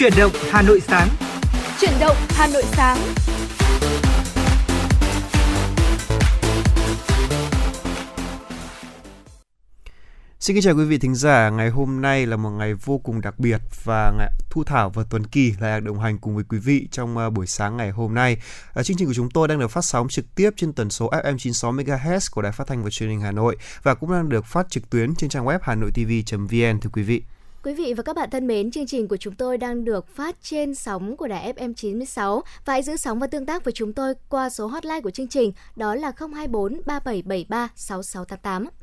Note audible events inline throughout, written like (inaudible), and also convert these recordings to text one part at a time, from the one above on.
Chuyển động Hà Nội sáng. Chuyển động Hà Nội sáng. Xin kính chào quý vị thính giả, ngày hôm nay là một ngày vô cùng đặc biệt và ngày Thu Thảo và Tuấn Kỳ lại đồng hành cùng với quý vị trong uh, buổi sáng ngày hôm nay. Uh, chương trình của chúng tôi đang được phát sóng trực tiếp trên tần số FM 96 MHz của Đài Phát thanh và Truyền hình Hà Nội và cũng đang được phát trực tuyến trên trang web hanoitv.vn thưa quý vị. Quý vị và các bạn thân mến, chương trình của chúng tôi đang được phát trên sóng của đài FM 96 và hãy giữ sóng và tương tác với chúng tôi qua số hotline của chương trình đó là 024 3773 6688.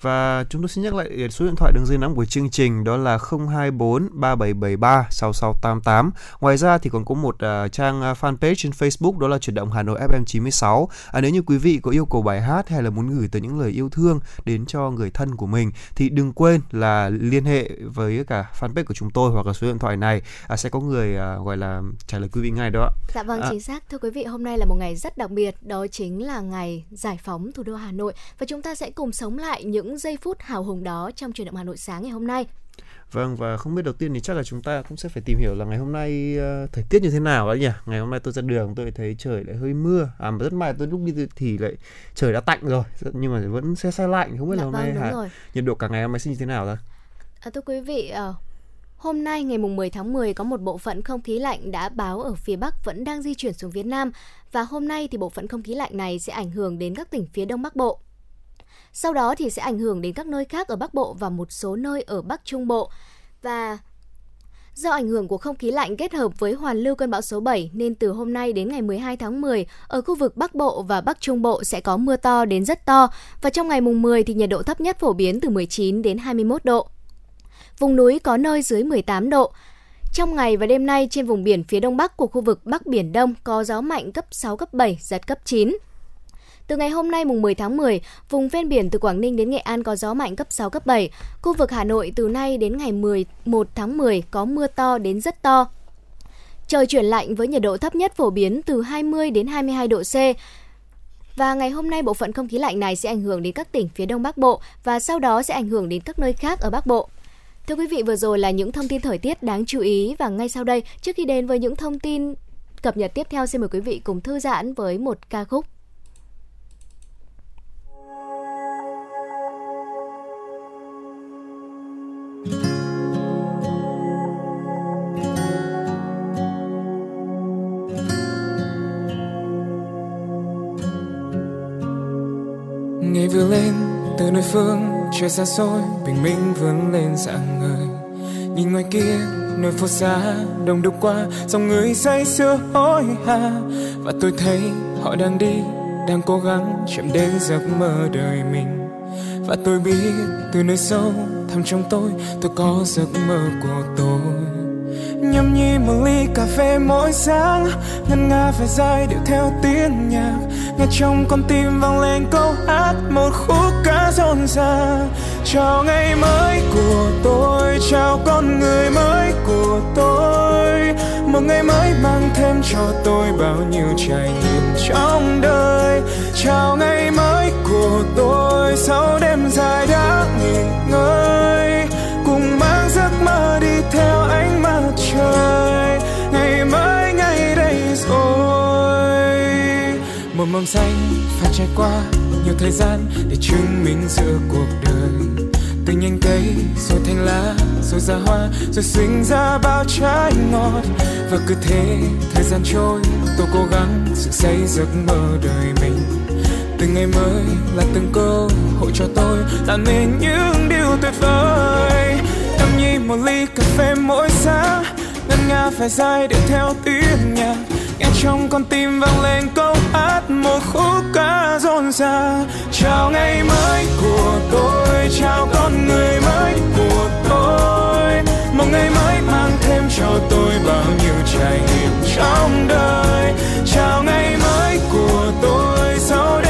Và chúng tôi xin nhắc lại số điện thoại đường dây nóng của chương trình đó là 024 3773 6688. Ngoài ra thì còn có một uh, trang uh, fanpage trên Facebook đó là chuyển động Hà Nội FM 96. À, nếu như quý vị có yêu cầu bài hát hay là muốn gửi tới những lời yêu thương đến cho người thân của mình thì đừng quên là liên hệ với cả fanpage của chúng tôi hoặc là số điện thoại này à, sẽ có người uh, gọi là trả lời quý vị ngay đó. Dạ vâng, à. chính xác. Thưa quý vị, hôm nay là một ngày rất đặc biệt, đó chính là ngày giải phóng thủ đô Hà Nội và chúng ta sẽ cùng sống lại những những giây phút hào hùng đó trong truyền động Hà Nội sáng ngày hôm nay. Vâng và không biết đầu tiên thì chắc là chúng ta cũng sẽ phải tìm hiểu là ngày hôm nay uh, thời tiết như thế nào đấy nhỉ? Ngày hôm nay tôi ra đường tôi thấy trời lại hơi mưa. À mà rất may tôi lúc đi thì lại trời đã tạnh rồi nhưng mà vẫn xe xe lạnh không biết dạ, là hôm vâng, nay hả? nhiệt độ cả ngày hôm nay sẽ như thế nào ta? À, thưa quý vị, uh, Hôm nay ngày mùng 10 tháng 10 có một bộ phận không khí lạnh đã báo ở phía Bắc vẫn đang di chuyển xuống phía Nam và hôm nay thì bộ phận không khí lạnh này sẽ ảnh hưởng đến các tỉnh phía Đông Bắc Bộ. Sau đó thì sẽ ảnh hưởng đến các nơi khác ở Bắc Bộ và một số nơi ở Bắc Trung Bộ. Và Do ảnh hưởng của không khí lạnh kết hợp với hoàn lưu cơn bão số 7 nên từ hôm nay đến ngày 12 tháng 10, ở khu vực Bắc Bộ và Bắc Trung Bộ sẽ có mưa to đến rất to và trong ngày mùng 10 thì nhiệt độ thấp nhất phổ biến từ 19 đến 21 độ. Vùng núi có nơi dưới 18 độ. Trong ngày và đêm nay trên vùng biển phía đông bắc của khu vực Bắc Biển Đông có gió mạnh cấp 6, cấp 7, giật cấp 9. Từ ngày hôm nay mùng 10 tháng 10, vùng ven biển từ Quảng Ninh đến Nghệ An có gió mạnh cấp 6, cấp 7. Khu vực Hà Nội từ nay đến ngày 11 tháng 10 có mưa to đến rất to. Trời chuyển lạnh với nhiệt độ thấp nhất phổ biến từ 20 đến 22 độ C. Và ngày hôm nay bộ phận không khí lạnh này sẽ ảnh hưởng đến các tỉnh phía Đông Bắc Bộ và sau đó sẽ ảnh hưởng đến các nơi khác ở Bắc Bộ. Thưa quý vị, vừa rồi là những thông tin thời tiết đáng chú ý và ngay sau đây, trước khi đến với những thông tin cập nhật tiếp theo, xin mời quý vị cùng thư giãn với một ca khúc. Ngày vừa lên, từ nơi phương trời xa xôi, bình minh vươn lên dạng ngời. Nhìn ngoài kia, nơi phố xa đông đúc qua dòng người say sưa hối hả. Và tôi thấy họ đang đi, đang cố gắng chạm đến giấc mơ đời mình. Và tôi biết từ nơi sâu thẳm trong tôi tôi có giấc mơ của tôi nhâm nhi một ly cà phê mỗi sáng. Ngân nga phải dài điệu theo tiếng nhạc. Nghe trong con tim vang lên câu hát, một khúc ca rộn ràng. Chào ngày mới của tôi, chào con người mới của tôi. Một ngày mới mang thêm cho tôi bao nhiêu trải nghiệm trong đời. Chào ngày mới của tôi, sau đêm dài đã mầm xanh, phải trải qua nhiều thời gian để chứng minh giữa cuộc đời. Từ nhánh cây, rồi thành lá, rồi ra hoa, rồi sinh ra bao trái ngọt và cứ thế, thời gian trôi, tôi cố gắng sự xây giấc mơ đời mình. Từng ngày mới là từng cơ hội cho tôi làm nên những điều tuyệt vời. Nhâm nhi một ly cà phê mỗi sáng, ngân nga phải dài để theo tiếng nhạc trong con tim vang lên câu hát, một khúc ca rộn ràng. Chào ngày mới của tôi, chào con người mới của tôi. Một ngày mới mang thêm cho tôi bao nhiêu trải nghiệm trong đời. Chào ngày mới của tôi, sau đây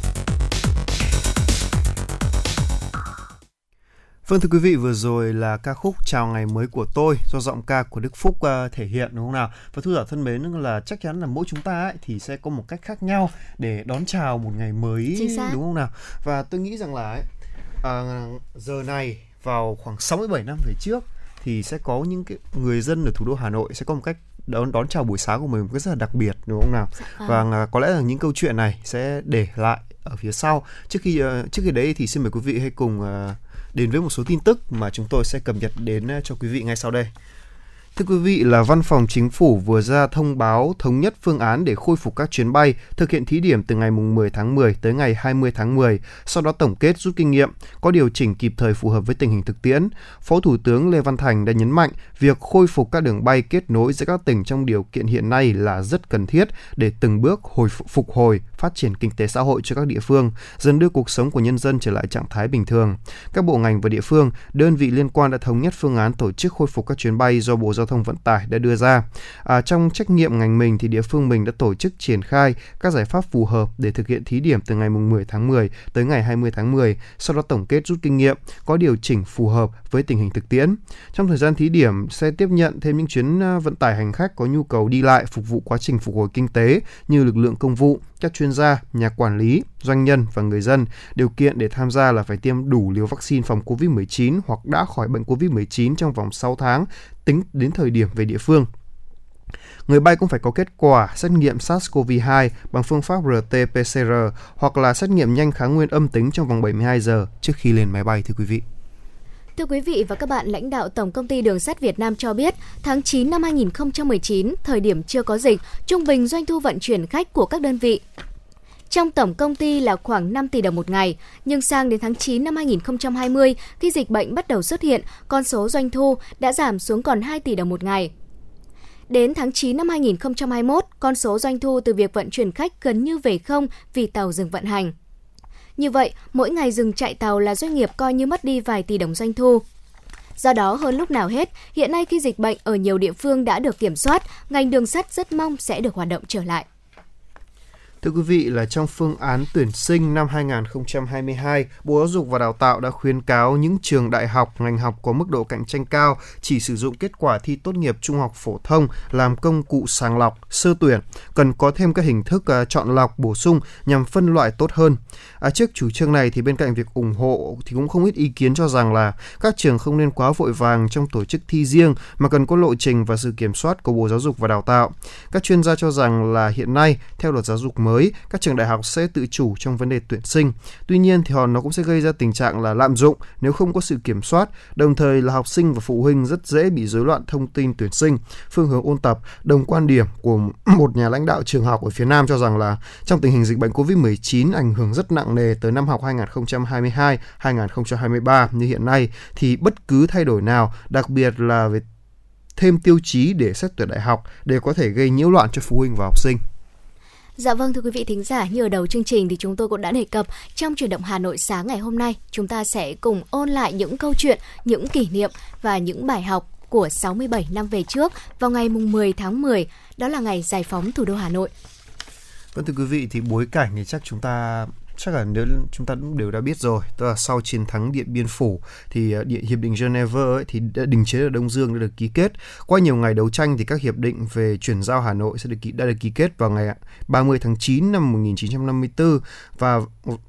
Vâng thưa quý vị, vừa rồi là ca khúc Chào ngày mới của tôi do giọng ca của Đức Phúc uh, thể hiện đúng không nào? Và thu giả thân mến là chắc chắn là mỗi chúng ta ấy, thì sẽ có một cách khác nhau để đón chào một ngày mới đúng không nào? Và tôi nghĩ rằng là ấy, uh, giờ này vào khoảng 67 năm về trước thì sẽ có những cái người dân ở thủ đô Hà Nội sẽ có một cách đón đón chào buổi sáng của mình một cách rất là đặc biệt đúng không nào? Dạ vâng. Và uh, có lẽ là những câu chuyện này sẽ để lại ở phía sau. Trước khi trước khi đấy thì xin mời quý vị hãy cùng uh, đến với một số tin tức mà chúng tôi sẽ cập nhật đến ờ, cho quý vị ngay sau đây. Thưa quý vị là Văn phòng Chính phủ vừa ra thông báo thống nhất phương án để khôi phục các chuyến bay, thực hiện thí điểm từ ngày 10 tháng 10 tới ngày 20 tháng 10, sau đó tổng kết rút kinh nghiệm, có điều chỉnh kịp thời phù hợp với tình hình thực tiễn. Phó Thủ tướng Lê Văn Thành đã nhấn mạnh việc khôi phục các đường bay kết nối giữa các tỉnh trong điều kiện hiện nay là rất cần thiết để từng bước hồi phục hồi, phát triển kinh tế xã hội cho các địa phương, dần đưa cuộc sống của nhân dân trở lại trạng thái bình thường. Các bộ ngành và địa phương, đơn vị liên quan đã thống nhất phương án tổ chức khôi phục các chuyến bay do Bộ Giao giao thông Vận tải đã đưa ra. À, trong trách nhiệm ngành mình thì địa phương mình đã tổ chức triển khai các giải pháp phù hợp để thực hiện thí điểm từ ngày 10 tháng 10 tới ngày 20 tháng 10, sau đó tổng kết rút kinh nghiệm, có điều chỉnh phù hợp với tình hình thực tiễn. Trong thời gian thí điểm sẽ tiếp nhận thêm những chuyến à, vận tải hành khách có nhu cầu đi lại phục vụ quá trình phục hồi kinh tế như lực lượng công vụ, các chuyên gia, nhà quản lý, doanh nhân và người dân. Điều kiện để tham gia là phải tiêm đủ liều vaccine phòng COVID-19 hoặc đã khỏi bệnh COVID-19 trong vòng 6 tháng tính đến thời điểm về địa phương. Người bay cũng phải có kết quả xét nghiệm SARS-CoV-2 bằng phương pháp RT-PCR hoặc là xét nghiệm nhanh kháng nguyên âm tính trong vòng 72 giờ trước khi lên máy bay thưa quý vị. Thưa quý vị và các bạn, lãnh đạo Tổng công ty Đường sắt Việt Nam cho biết, tháng 9 năm 2019, thời điểm chưa có dịch, trung bình doanh thu vận chuyển khách của các đơn vị trong tổng công ty là khoảng 5 tỷ đồng một ngày, nhưng sang đến tháng 9 năm 2020, khi dịch bệnh bắt đầu xuất hiện, con số doanh thu đã giảm xuống còn 2 tỷ đồng một ngày. Đến tháng 9 năm 2021, con số doanh thu từ việc vận chuyển khách gần như về không vì tàu dừng vận hành. Như vậy, mỗi ngày dừng chạy tàu là doanh nghiệp coi như mất đi vài tỷ đồng doanh thu. Do đó, hơn lúc nào hết, hiện nay khi dịch bệnh ở nhiều địa phương đã được kiểm soát, ngành đường sắt rất mong sẽ được hoạt động trở lại. Thưa quý vị là trong phương án tuyển sinh năm 2022, Bộ Giáo dục và Đào tạo đã khuyến cáo những trường đại học, ngành học có mức độ cạnh tranh cao chỉ sử dụng kết quả thi tốt nghiệp trung học phổ thông làm công cụ sàng lọc, sơ tuyển, cần có thêm các hình thức à, chọn lọc bổ sung nhằm phân loại tốt hơn. À, trước chủ trương này thì bên cạnh việc ủng hộ thì cũng không ít ý kiến cho rằng là các trường không nên quá vội vàng trong tổ chức thi riêng mà cần có lộ trình và sự kiểm soát của Bộ Giáo dục và Đào tạo. Các chuyên gia cho rằng là hiện nay theo luật giáo dục mới mới, các trường đại học sẽ tự chủ trong vấn đề tuyển sinh. Tuy nhiên thì họ nó cũng sẽ gây ra tình trạng là lạm dụng nếu không có sự kiểm soát, đồng thời là học sinh và phụ huynh rất dễ bị rối loạn thông tin tuyển sinh, phương hướng ôn tập. Đồng quan điểm của (clears throat) một nhà lãnh đạo trường học ở phía Nam cho rằng là trong tình hình dịch bệnh COVID-19 ảnh hưởng rất nặng nề tới năm học 2022-2023 như hiện nay thì bất cứ thay đổi nào, đặc biệt là về thêm tiêu chí để xét tuyển đại học đều có thể gây nhiễu loạn cho phụ huynh và học sinh. Dạ vâng thưa quý vị thính giả, như ở đầu chương trình thì chúng tôi cũng đã đề cập trong chuyển động Hà Nội sáng ngày hôm nay, chúng ta sẽ cùng ôn lại những câu chuyện, những kỷ niệm và những bài học của 67 năm về trước vào ngày mùng 10 tháng 10, đó là ngày giải phóng thủ đô Hà Nội. Vâng thưa quý vị thì bối cảnh thì chắc chúng ta chắc là nếu chúng ta cũng đều đã biết rồi tức là sau chiến thắng điện biên phủ thì uh, hiệp định Geneva ấy, thì đình chế ở Đông Dương đã được ký kết qua nhiều ngày đấu tranh thì các hiệp định về chuyển giao Hà Nội sẽ được ký đã được ký kết vào ngày à, 30 tháng 9 năm 1954 và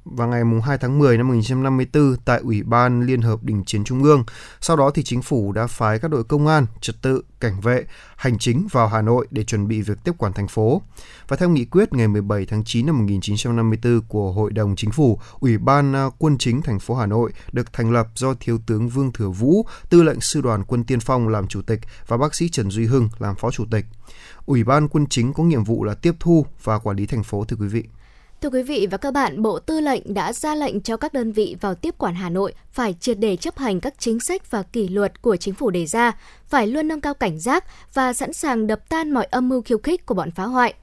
vào ngày mùng 2 tháng 10 năm 1954 tại Ủy ban Liên hợp Đình chiến Trung ương. Sau đó thì chính phủ đã phái các đội công an, trật tự, cảnh vệ, hành chính vào Hà Nội để chuẩn bị việc tiếp quản thành phố. Và theo nghị quyết ngày 17 tháng 9 năm 1954 của Hội đồng Chính phủ, Ủy ban à, Quân chính thành phố Hà Nội được thành lập do Thiếu tướng Vương Thừa Vũ, Tư lệnh Sư đoàn Quân Tiên Phong làm chủ tịch và bác sĩ Trần Duy Hưng làm phó chủ tịch. Ủy ban Quân chính có nhiệm vụ là tiếp thu và quản lý thành phố thưa quý vị. Thưa quý vị và các bạn, Bộ Tư lệnh đã ra lệnh cho các đơn vị vào tiếp quản Hà Nội phải triệt để chấp hành các chính sách và kỷ luật của chính phủ đề ra, phải luôn nâng cao cảnh giác và sẵn sàng đập tan mọi âm mưu khiêu khích của bọn phá hoại.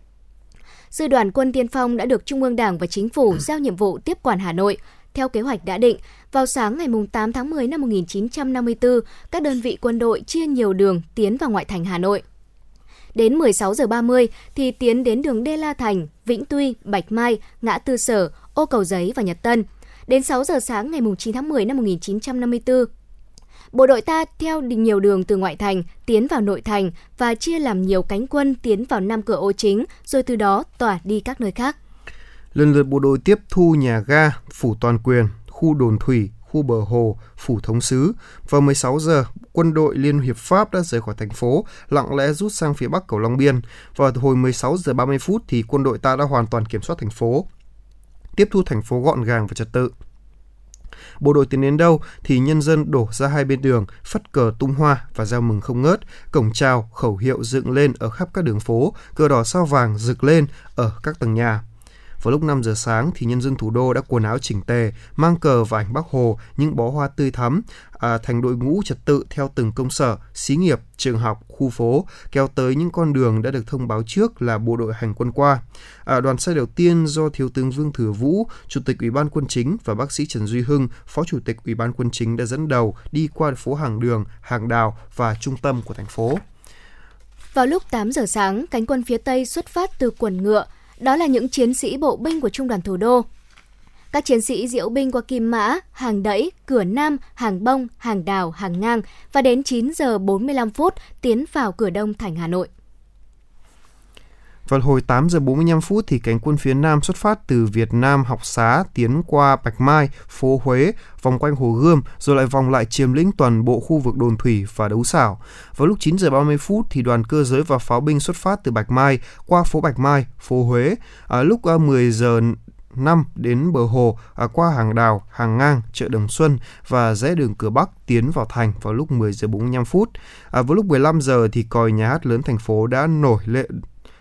Sư đoàn quân tiên phong đã được Trung ương Đảng và Chính phủ giao nhiệm vụ tiếp quản Hà Nội. Theo kế hoạch đã định, vào sáng ngày 8 tháng 10 năm 1954, các đơn vị quân đội chia nhiều đường tiến vào ngoại thành Hà Nội. Đến 16 giờ 30 thì tiến đến đường Đê La Thành, Vĩnh Tuy, Bạch Mai, Ngã Tư Sở, Ô Cầu Giấy và Nhật Tân. Đến 6 giờ sáng ngày 9 tháng 10 năm 1954, bộ đội ta theo nhiều đường từ ngoại thành tiến vào nội thành và chia làm nhiều cánh quân tiến vào năm cửa ô chính, rồi từ đó tỏa đi các nơi khác. Lần lượt bộ đội tiếp thu nhà ga, phủ toàn quyền, khu đồn thủy, khu bờ hồ, phủ thống sứ. Vào 16 giờ, quân đội Liên hiệp Pháp đã rời khỏi thành phố, lặng lẽ rút sang phía bắc cầu Long Biên. Vào hồi 16 giờ 30 phút thì quân đội ta đã hoàn toàn kiểm soát thành phố, tiếp thu thành phố gọn gàng và trật tự. Bộ đội tiến đến đâu thì nhân dân đổ ra hai bên đường, phất cờ tung hoa và reo mừng không ngớt, cổng chào, khẩu hiệu dựng lên ở khắp các đường phố, cờ đỏ sao vàng rực lên ở các tầng nhà. Vào lúc 5 giờ sáng thì nhân dân thủ đô đã quần áo chỉnh tề, mang cờ và ảnh Bác Hồ, những bó hoa tươi thắm, à, thành đội ngũ trật tự theo từng công sở, xí nghiệp, trường học, khu phố, kéo tới những con đường đã được thông báo trước là bộ đội hành quân qua. À, đoàn xe đầu tiên do Thiếu tướng Vương Thừa Vũ, Chủ tịch Ủy ban Quân chính và bác sĩ Trần Duy Hưng, Phó Chủ tịch Ủy ban Quân chính đã dẫn đầu đi qua phố hàng đường, hàng đào và trung tâm của thành phố. Vào lúc 8 giờ sáng, cánh quân phía Tây xuất phát từ quần ngựa, đó là những chiến sĩ bộ binh của Trung đoàn Thủ đô. Các chiến sĩ diễu binh qua Kim Mã, Hàng Đẫy, Cửa Nam, Hàng Bông, Hàng Đào, Hàng Ngang và đến 9 giờ 45 phút tiến vào cửa đông thành Hà Nội. Vào hồi 8 giờ 45 phút thì cánh quân phía Nam xuất phát từ Việt Nam học xá tiến qua Bạch Mai, phố Huế, vòng quanh Hồ Gươm rồi lại vòng lại chiếm lĩnh toàn bộ khu vực đồn thủy và đấu xảo. Vào lúc 9 giờ 30 phút thì đoàn cơ giới và pháo binh xuất phát từ Bạch Mai qua phố Bạch Mai, phố Huế. À, lúc à, 10 giờ 5 đến bờ hồ à, qua hàng đào, hàng ngang, chợ Đồng Xuân và rẽ đường cửa Bắc tiến vào thành vào lúc 10 giờ 45 phút. À, vào lúc 15 giờ thì còi nhà hát lớn thành phố đã nổi lên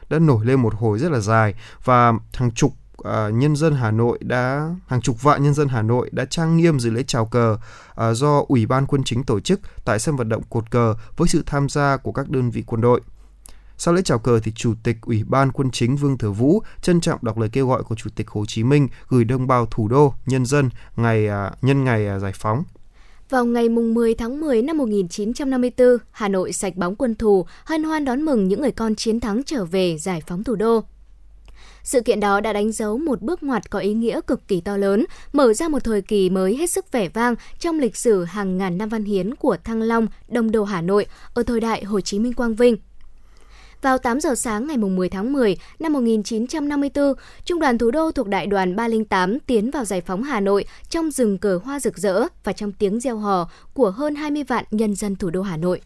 đã nổi lên một hồi rất là dài và hàng chục uh, nhân dân Hà Nội đã hàng chục vạn nhân dân Hà Nội đã trang nghiêm dự lễ chào cờ uh, do Ủy ban Quân chính tổ chức tại sân vận động cột cờ với sự tham gia của các đơn vị quân đội. Sau lễ chào cờ thì Chủ tịch Ủy ban Quân chính Vương Thừa Vũ trân trọng đọc lời kêu gọi của Chủ tịch Hồ Chí Minh gửi đồng bào thủ đô, nhân dân ngày à, nhân ngày giải phóng. Vào ngày 10 tháng 10 năm 1954, Hà Nội sạch bóng quân thù, hân hoan đón mừng những người con chiến thắng trở về giải phóng thủ đô. Sự kiện đó đã đánh dấu một bước ngoặt có ý nghĩa cực kỳ to lớn, mở ra một thời kỳ mới hết sức vẻ vang trong lịch sử hàng ngàn năm văn hiến của Thăng Long, Đông Đô Hà Nội ở thời đại Hồ Chí Minh Quang Vinh. Vào 8 giờ sáng ngày 10 tháng 10 năm 1954, Trung đoàn Thủ đô thuộc Đại đoàn 308 tiến vào giải phóng Hà Nội trong rừng cờ hoa rực rỡ và trong tiếng reo hò của hơn 20 vạn nhân dân thủ đô Hà Nội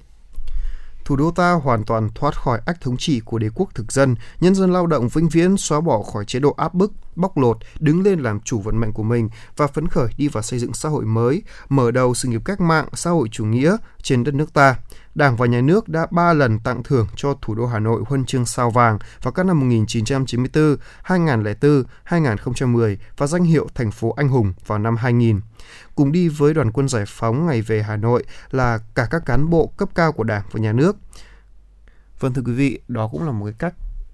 thủ đô ta hoàn toàn thoát khỏi ách thống trị của đế quốc thực dân, nhân dân lao động vĩnh viễn xóa bỏ khỏi chế độ áp bức, bóc lột, đứng lên làm chủ vận mệnh của mình và phấn khởi đi vào xây dựng xã hội mới, mở đầu sự nghiệp cách mạng xã hội chủ nghĩa trên đất nước ta. Đảng và Nhà nước đã ba lần tặng thưởng cho thủ đô Hà Nội huân chương sao vàng vào các năm 1994, 2004, 2010 và danh hiệu thành phố anh hùng vào năm 2000. Cùng đi với đoàn quân giải phóng ngày về Hà Nội là cả các cán bộ cấp cao của Đảng và Nhà nước. Vâng thưa quý vị, đó cũng là một cái cách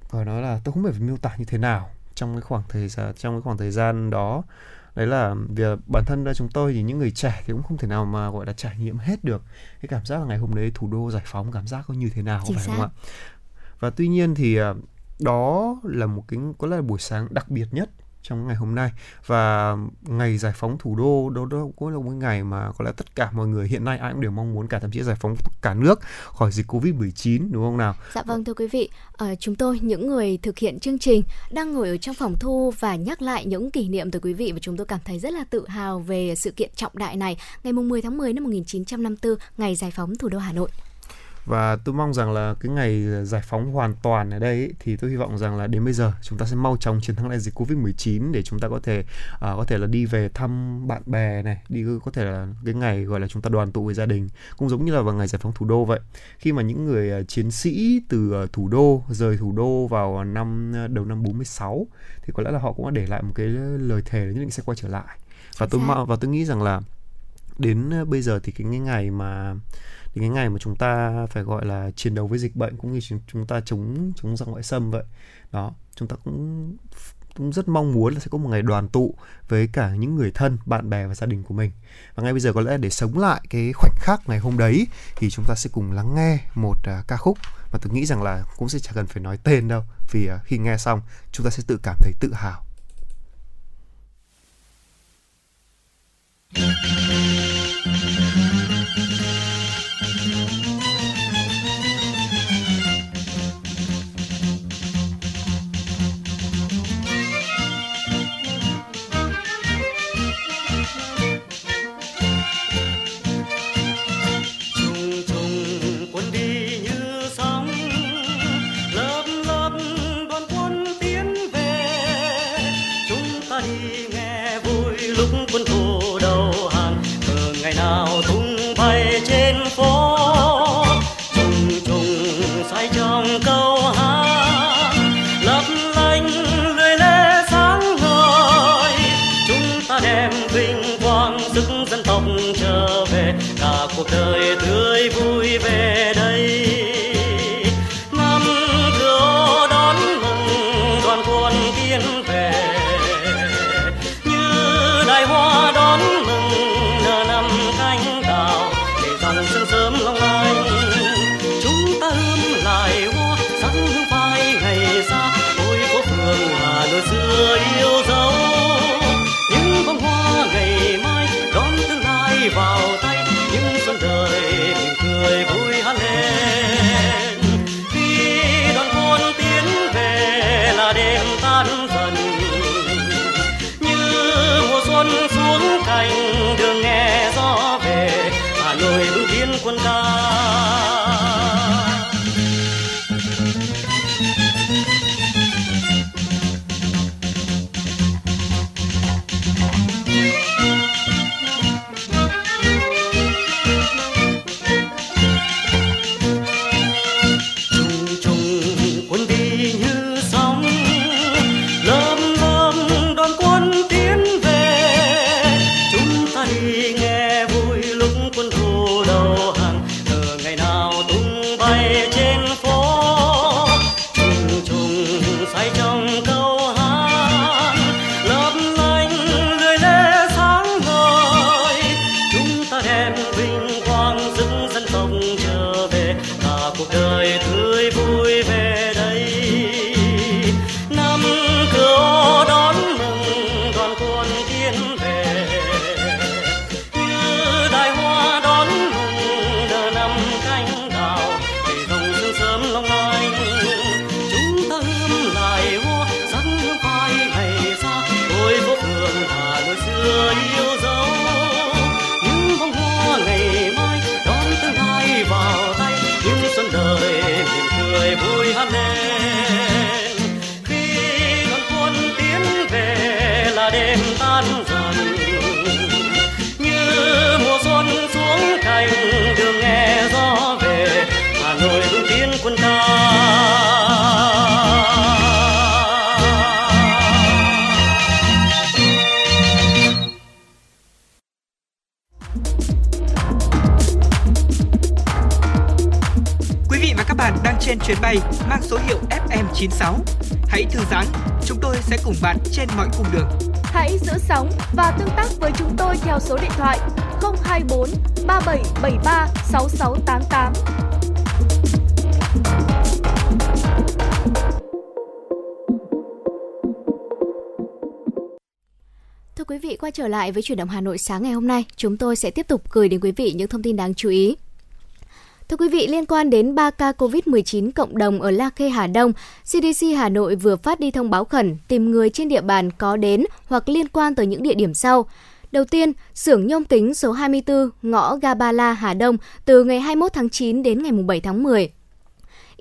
và nói là tôi không biết phải miêu tả như thế nào trong cái khoảng thời gian trong cái khoảng thời gian đó đấy là việc bản thân chúng tôi thì những người trẻ thì cũng không thể nào mà gọi là trải nghiệm hết được cái cảm giác là ngày hôm đấy thủ đô giải phóng cảm giác có như thế nào Chính phải xác. không ạ và tuy nhiên thì à, đó là một cái có lẽ là buổi sáng đặc biệt nhất trong ngày hôm nay và ngày giải phóng thủ đô đó, đó cũng là một ngày mà có lẽ tất cả mọi người hiện nay ai cũng đều mong muốn cả thậm chí giải phóng cả nước khỏi dịch covid 19 đúng không nào Dạ vâng thưa quý vị, ờ, chúng tôi những người thực hiện chương trình đang ngồi ở trong phòng thu và nhắc lại những kỷ niệm từ quý vị và chúng tôi cảm thấy rất là tự hào về sự kiện trọng đại này ngày mùng 10 tháng 10 năm 1954 ngày giải phóng thủ đô Hà Nội và tôi mong rằng là cái ngày giải phóng hoàn toàn ở đây ấy, thì tôi hy vọng rằng là đến bây giờ chúng ta sẽ mau chóng chiến thắng lại dịch covid 19 để chúng ta có thể à, có thể là đi về thăm bạn bè này đi có thể là cái ngày gọi là chúng ta đoàn tụ với gia đình. Cũng giống như là vào ngày giải phóng thủ đô vậy. Khi mà những người à, chiến sĩ từ à, thủ đô rời thủ đô vào năm à, đầu năm 46 thì có lẽ là họ cũng đã để lại một cái lời thề là nhất định sẽ quay trở lại. Và tôi và tôi nghĩ rằng là đến bây giờ thì cái ngày mà thì cái ngày mà chúng ta phải gọi là chiến đấu với dịch bệnh cũng như chúng ta chống chống giặc ngoại xâm vậy đó chúng ta cũng cũng rất mong muốn là sẽ có một ngày đoàn tụ với cả những người thân, bạn bè và gia đình của mình. Và ngay bây giờ có lẽ để sống lại cái khoảnh khắc ngày hôm đấy thì chúng ta sẽ cùng lắng nghe một uh, ca khúc mà tôi nghĩ rằng là cũng sẽ chẳng cần phải nói tên đâu vì uh, khi nghe xong chúng ta sẽ tự cảm thấy tự hào. 怎么啦？đêm tan dần như mùa xuân xuống cành đường nghe gió về hà nội bước tiến quân ta Quý vị và các bạn đang trên chuyến bay mang số hiệu FM96. Hãy thư giãn, chúng tôi sẽ cùng bạn trên mọi cung đường. Hãy giữ sóng và tương tác với chúng tôi theo số điện thoại 024 3773 6688. Thưa quý vị, quay trở lại với chuyển động Hà Nội sáng ngày hôm nay, chúng tôi sẽ tiếp tục gửi đến quý vị những thông tin đáng chú ý. Thưa quý vị, liên quan đến 3 ca COVID-19 cộng đồng ở La Khê, Hà Đông, CDC Hà Nội vừa phát đi thông báo khẩn tìm người trên địa bàn có đến hoặc liên quan tới những địa điểm sau. Đầu tiên, xưởng nhôm kính số 24, ngõ Gabala, Hà Đông từ ngày 21 tháng 9 đến ngày 7 tháng 10.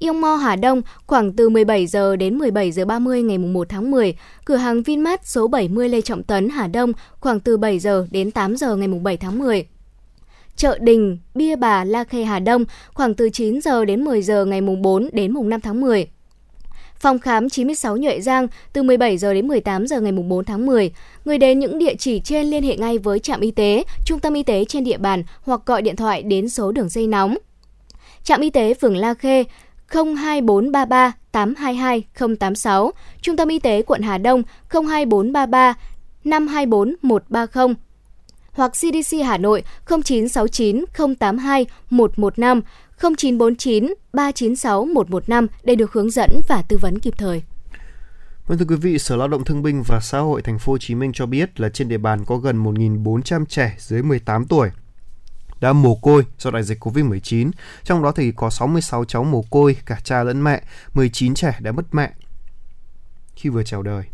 Yong Mo Hà Đông khoảng từ 17 giờ đến 17 giờ 30 ngày 1 tháng 10, cửa hàng Vinmart số 70 Lê Trọng Tấn Hà Đông khoảng từ 7 giờ đến 8 giờ ngày 7 tháng 10. Chợ Đình, Bia Bà, La Khê Hà Đông khoảng từ 9 giờ đến 10 giờ ngày mùng 4 đến mùng 5 tháng 10. Phòng khám 96 Nhuệ Giang từ 17 giờ đến 18 giờ ngày 4 tháng 10. Người đến những địa chỉ trên liên hệ ngay với trạm y tế, trung tâm y tế trên địa bàn hoặc gọi điện thoại đến số đường dây nóng. Trạm y tế phường La Khê 02433 822 086, Trung tâm y tế quận Hà Đông 02433 524 130 hoặc CDC Hà Nội 0969 082 115 0949 396 115 để được hướng dẫn và tư vấn kịp thời. Vâng thưa quý vị, Sở Lao động Thương binh và Xã hội Thành phố Hồ Chí Minh cho biết là trên địa bàn có gần 1.400 trẻ dưới 18 tuổi đã mồ côi do đại dịch Covid-19. Trong đó thì có 66 cháu mồ côi cả cha lẫn mẹ, 19 trẻ đã mất mẹ khi vừa chào đời.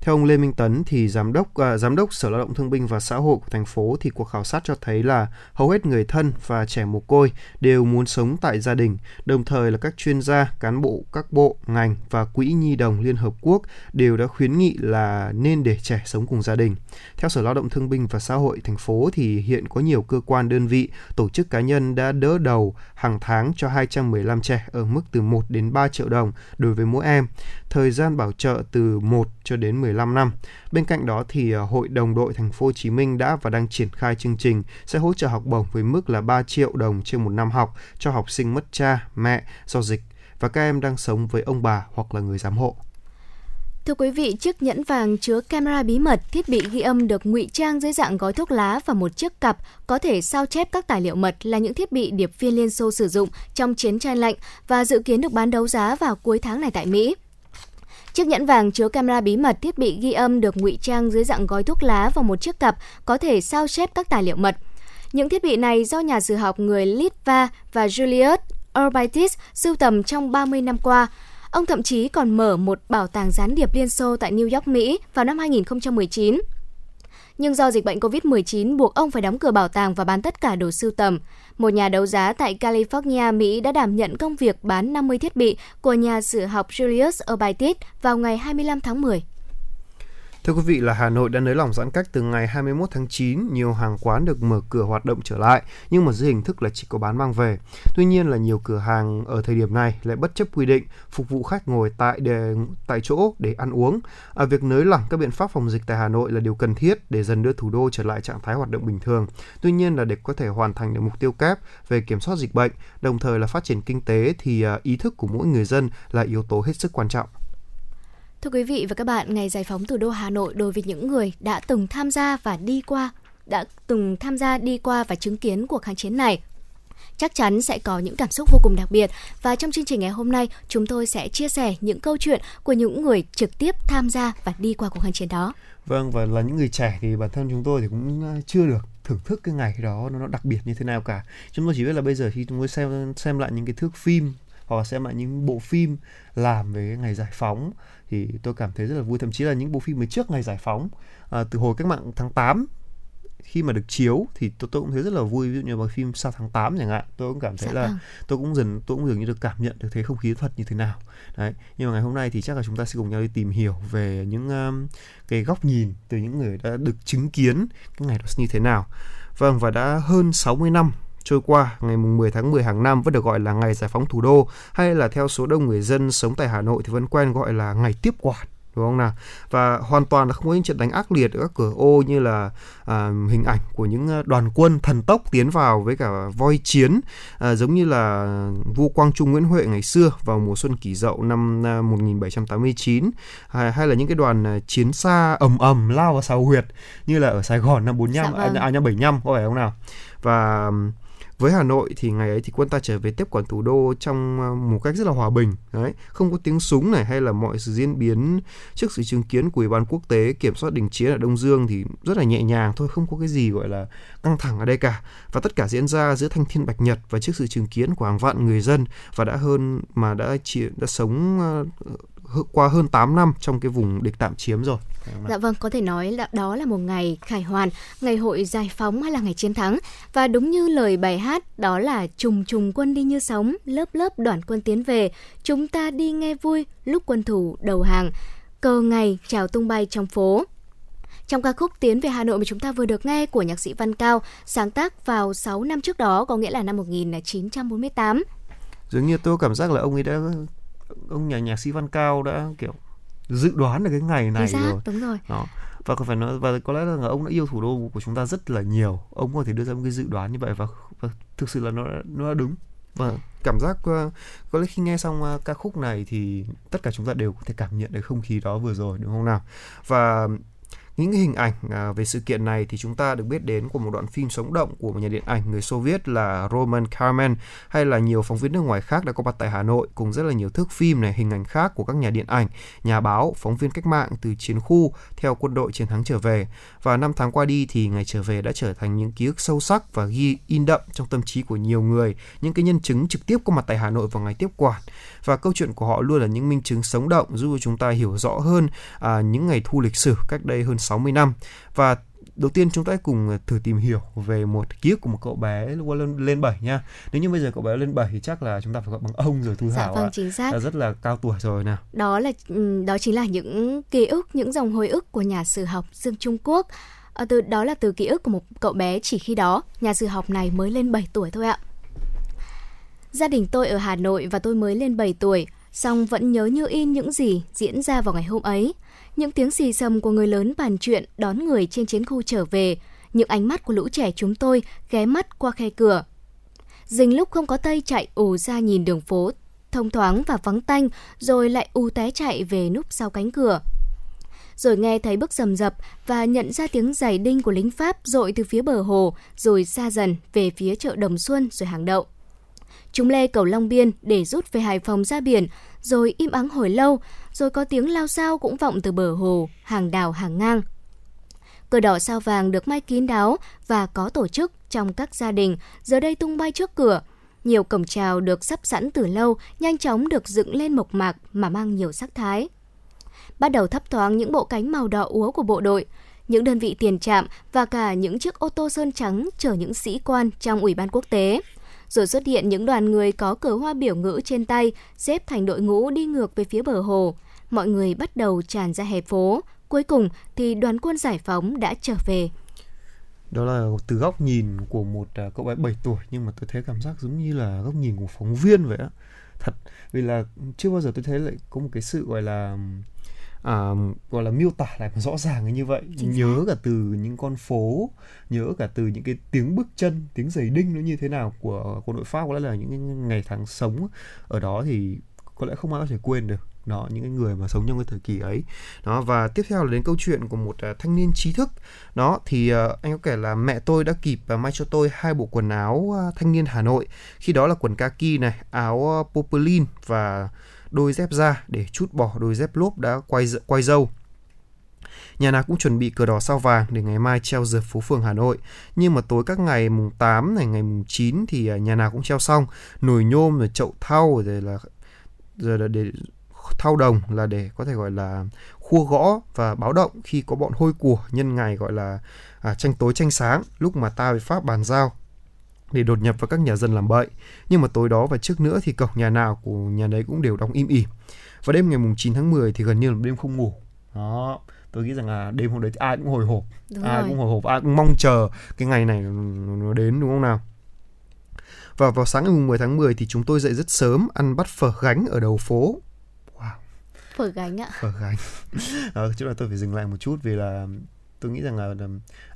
Theo ông Lê Minh Tấn thì giám đốc à, giám đốc Sở Lao động Thương binh và Xã hội của thành phố thì cuộc khảo sát cho thấy là hầu hết người thân và trẻ mồ côi đều muốn sống tại gia đình, đồng thời là các chuyên gia, cán bộ các bộ, ngành và quỹ nhi đồng Liên hợp quốc đều đã khuyến nghị là nên để trẻ sống cùng gia đình. Theo Sở Lao động Thương binh và Xã hội thành phố thì hiện có nhiều cơ quan đơn vị, tổ chức cá nhân đã đỡ đầu hàng tháng cho 215 trẻ ở mức từ 1 đến 3 triệu đồng đối với mỗi em thời gian bảo trợ từ 1 cho đến 15 năm. Bên cạnh đó thì ờ, Hội đồng đội thành phố Hồ Chí Minh đã và đang triển khai chương trình sẽ hỗ trợ học bổng với mức là 3 triệu đồng trên một năm học cho học sinh mất cha, mẹ do dịch và các em đang sống với ông bà hoặc là người giám hộ. Thưa quý vị, chiếc nhẫn vàng chứa camera bí mật, thiết bị ghi âm được ngụy trang dưới dạng gói thuốc lá và một chiếc cặp có thể sao chép các tài liệu mật là những thiết bị điệp viên Liên Xô sử dụng trong chiến tranh lạnh và dự kiến được bán đấu giá vào cuối tháng này tại Mỹ. Chiếc nhẫn vàng chứa camera bí mật thiết bị ghi âm được ngụy trang dưới dạng gói thuốc lá và một chiếc cặp có thể sao chép các tài liệu mật. Những thiết bị này do nhà sử học người Litva và Julius Urbaitis sưu tầm trong 30 năm qua. Ông thậm chí còn mở một bảo tàng gián điệp Liên Xô tại New York, Mỹ vào năm 2019 nhưng do dịch bệnh COVID-19 buộc ông phải đóng cửa bảo tàng và bán tất cả đồ sưu tầm. Một nhà đấu giá tại California, Mỹ đã đảm nhận công việc bán 50 thiết bị của nhà sử học Julius Urbaitis vào ngày 25 tháng 10. Thưa quý vị là Hà Nội đã nới lỏng giãn cách từ ngày 21 tháng 9, nhiều hàng quán được mở cửa hoạt động trở lại, nhưng mà dưới hình thức là chỉ có bán mang về. Tuy nhiên là nhiều cửa hàng ở thời điểm này lại bất chấp quy định phục vụ khách ngồi tại để, tại chỗ để ăn uống. À, việc nới lỏng các biện pháp phòng dịch tại Hà Nội là điều cần thiết để dần đưa thủ đô trở lại trạng thái hoạt động bình thường. Tuy nhiên là để có thể hoàn thành được mục tiêu kép về kiểm soát dịch bệnh, đồng thời là phát triển kinh tế thì à, ý thức của mỗi người dân là yếu tố hết sức quan trọng. Thưa quý vị và các bạn, ngày giải phóng thủ đô Hà Nội đối với những người đã từng tham gia và đi qua đã từng tham gia đi qua và chứng kiến cuộc kháng chiến này chắc chắn sẽ có những cảm xúc vô cùng đặc biệt và trong chương trình ngày hôm nay chúng tôi sẽ chia sẻ những câu chuyện của những người trực tiếp tham gia và đi qua cuộc kháng chiến đó. Vâng và là những người trẻ thì bản thân chúng tôi thì cũng ờ, chưa được thưởng thức cái ngày đó nó đặc biệt như thế nào cả. Chúng tôi chỉ biết là bây giờ khi chúng tôi xem xem lại những cái thước phim hoặc xem lại những bộ phim làm về cái ngày giải phóng thì tôi cảm thấy rất là vui. Thậm chí là những bộ phim mới trước ngày giải phóng à, từ hồi cách mạng tháng 8 khi mà được chiếu thì tôi, tôi cũng thấy rất là vui. Ví dụ như bằng phim sau tháng 8 chẳng hạn tôi cũng cảm thấy dạ là vâng. tôi cũng dần tôi cũng dường như được cảm nhận được thế không khí thuật như thế nào. Đấy nhưng mà ngày hôm nay thì chắc là chúng ta sẽ cùng nhau đi tìm hiểu về những um, cái góc nhìn từ những người đã được chứng kiến cái ngày đó như thế nào. Vâng và đã hơn 60 năm trôi qua, ngày 10 tháng 10 hàng năm vẫn được gọi là ngày giải phóng thủ đô hay là theo số đông người dân sống tại Hà Nội thì vẫn quen gọi là ngày tiếp quản đúng không nào và hoàn toàn là không có những trận đánh ác liệt ở các cửa ô như là à, hình ảnh của những à, đoàn quân thần tốc tiến vào với cả voi chiến à, giống như là vua Quang Trung Nguyễn Huệ ngày xưa vào mùa xuân kỷ dậu năm 1789 à, hay, hay là những cái đoàn à, chiến xa ầm ầm lao vào sào huyệt như là ở Sài Gòn năm 45 dạ vâng. à, à năm 75 có phải không nào và với Hà Nội thì ngày ấy thì quân ta trở về tiếp quản thủ đô trong ờ, một cách rất là hòa bình. Đấy, không có tiếng súng này hay là mọi sự diễn biến trước sự chứng kiến của ủy ban quốc tế kiểm soát đình chiến ở Đông Dương thì rất là nhẹ nhàng thôi, không có cái gì gọi là căng thẳng ở đây cả. Và tất cả diễn ra giữa thanh thiên bạch nhật và trước sự chứng kiến của hàng vạn người dân và đã hơn mà đã chỉ đã sống ờ, qua hơn 8 năm trong cái vùng địch tạm chiếm rồi. Dạ vâng, có thể nói là đó là một ngày khải hoàn, ngày hội giải phóng hay là ngày chiến thắng. Và đúng như lời bài hát, đó là trùng trùng quân đi như sóng, lớp lớp đoàn quân tiến về, chúng ta đi nghe vui lúc quân thủ đầu hàng, cờ ngày chào tung bay trong phố. Trong ca khúc Tiến về Hà Nội mà chúng ta vừa được nghe của nhạc sĩ Văn Cao, sáng tác vào 6 năm trước đó, có nghĩa là năm 1948. Dường như tôi cảm giác là ông ấy đã ông nhà nhạc sĩ Văn Cao đã kiểu dự đoán được cái ngày này xác, rồi. đúng rồi. đó. Và có phải nói và có lẽ là ông đã yêu thủ đô của chúng ta rất là nhiều. Ông có thể đưa ra một cái dự đoán như vậy và, và thực sự là nó nó đã đúng. Và cảm giác uh, có lẽ khi nghe xong uh, ca khúc này thì tất cả chúng ta đều có thể cảm nhận được không khí đó vừa rồi đúng không nào? Và những hình ảnh à, về sự kiện này thì chúng ta được biết đến của một đoạn phim sống động của một nhà điện ảnh người Xô Viết là Roman Karman hay là nhiều phóng viên nước ngoài khác đã có mặt tại Hà Nội cùng rất là nhiều thước phim này, hình ảnh khác của các nhà điện ảnh, nhà báo, phóng viên cách mạng từ chiến khu theo quân đội chiến thắng trở về. Và năm tháng qua đi thì ngày trở về đã trở thành những ký ức sâu sắc và ghi in đậm trong tâm trí của nhiều người, những cái nhân chứng trực tiếp có mặt tại Hà Nội vào ngày tiếp quản. Và câu chuyện của họ luôn là những minh chứng sống động giúp chúng ta hiểu rõ hơn à, những ngày thu lịch sử cách đây hơn 60 năm và đầu tiên chúng ta hãy cùng thử tìm hiểu về một ký ức của một cậu bé lên lên 7 nha. Nếu như bây giờ cậu bé lên 7 thì chắc là chúng ta phải gọi bằng ông rồi Thu dạ, Thảo vâng, ạ. chính xác. Là rất là cao tuổi rồi nào. Đó là ừ, đó chính là những ký ức, những dòng hồi ức của nhà sử học Dương Trung Quốc. À, từ đó là từ ký ức của một cậu bé chỉ khi đó nhà sử học này mới lên 7 tuổi thôi ạ. Gia đình tôi ở Hà Nội và tôi mới lên 7 tuổi, song vẫn nhớ như in những gì diễn ra vào ngày hôm ấy. Những tiếng xì xầm của người lớn bàn chuyện đón người trên chiến khu trở về, những ánh mắt của lũ trẻ chúng tôi ghé mắt qua khe cửa. Dình lúc không có tây chạy ù ra nhìn đường phố thông thoáng và vắng tanh, rồi lại u té chạy về núp sau cánh cửa. Rồi nghe thấy bước rầm rập và nhận ra tiếng giày đinh của lính Pháp dội từ phía bờ hồ, rồi xa dần về phía chợ Đồng Xuân rồi hàng đậu. Chúng lê cầu Long Biên để rút về Hải Phòng ra biển, rồi im ắng hồi lâu, rồi có tiếng lao sao cũng vọng từ bờ hồ, hàng đào hàng ngang. Cờ đỏ sao vàng được may kín đáo và có tổ chức trong các gia đình, giờ đây tung bay trước cửa. Nhiều cổng trào được sắp sẵn từ lâu, nhanh chóng được dựng lên mộc mạc mà mang nhiều sắc thái. Bắt đầu thấp thoáng những bộ cánh màu đỏ úa của bộ đội, những đơn vị tiền trạm và cả những chiếc ô tô sơn trắng chở những sĩ quan trong Ủy ban quốc tế rồi xuất hiện những đoàn người có cờ hoa biểu ngữ trên tay, xếp thành đội ngũ đi ngược về phía bờ hồ. Mọi người bắt đầu tràn ra hè phố. Cuối cùng thì đoàn quân giải phóng đã trở về. Đó là từ góc nhìn của một à, cậu bé 7 tuổi nhưng mà tôi thấy cảm giác giống như là góc nhìn của phóng viên vậy á. Thật vì là chưa bao giờ tôi thấy lại có một cái sự gọi là à, gọi là miêu tả lại rõ ràng như vậy. Chính nhớ xác. cả từ những con phố nhớ cả từ những cái tiếng bước chân tiếng giày đinh nó như thế nào của quân đội pháp có lẽ là những ngày tháng sống ở đó thì có lẽ không ai có thể quên được. Đó những cái người mà sống trong cái thời kỳ ấy. Đó và tiếp theo là đến câu chuyện của một uh, thanh niên trí thức. Đó thì uh, anh có kể là mẹ tôi đã kịp uh, may cho tôi hai bộ quần áo uh, thanh niên Hà Nội. Khi đó là quần kaki này áo uh, popolin và đôi dép ra để chút bỏ đôi dép lốp đã quay quay dâu. Nhà nào cũng chuẩn bị cờ đỏ sao vàng để ngày mai treo dợp phố phường Hà Nội. Nhưng mà tối các ngày mùng 8 này, ngày mùng 9 thì à, nhà nào cũng treo xong. Nồi nhôm rồi chậu thau rồi là rồi là để thau đồng là để có thể gọi là khua gõ và báo động khi có bọn hôi của nhân ngày gọi là à, tranh tối tranh sáng lúc mà ta với Pháp bàn giao để đột nhập vào các nhà dân làm bậy. Nhưng mà tối đó và trước nữa thì cổng nhà nào của nhà đấy cũng đều đóng im ỉm. Và đêm ngày mùng 9 tháng 10 thì gần như là đêm không ngủ. Đó, tôi nghĩ rằng là đêm hôm đấy ai cũng hồi hộp, đúng ai rồi. cũng hồi hộp, ai cũng mong chờ cái ngày này nó đến đúng không nào? Và vào sáng ngày mùng 10 tháng 10 thì chúng tôi dậy rất sớm ăn bắt phở gánh ở đầu phố. Wow. Phở gánh ạ. Phở gánh. Đó, chỗ này tôi phải dừng lại một chút vì là tôi nghĩ rằng là, là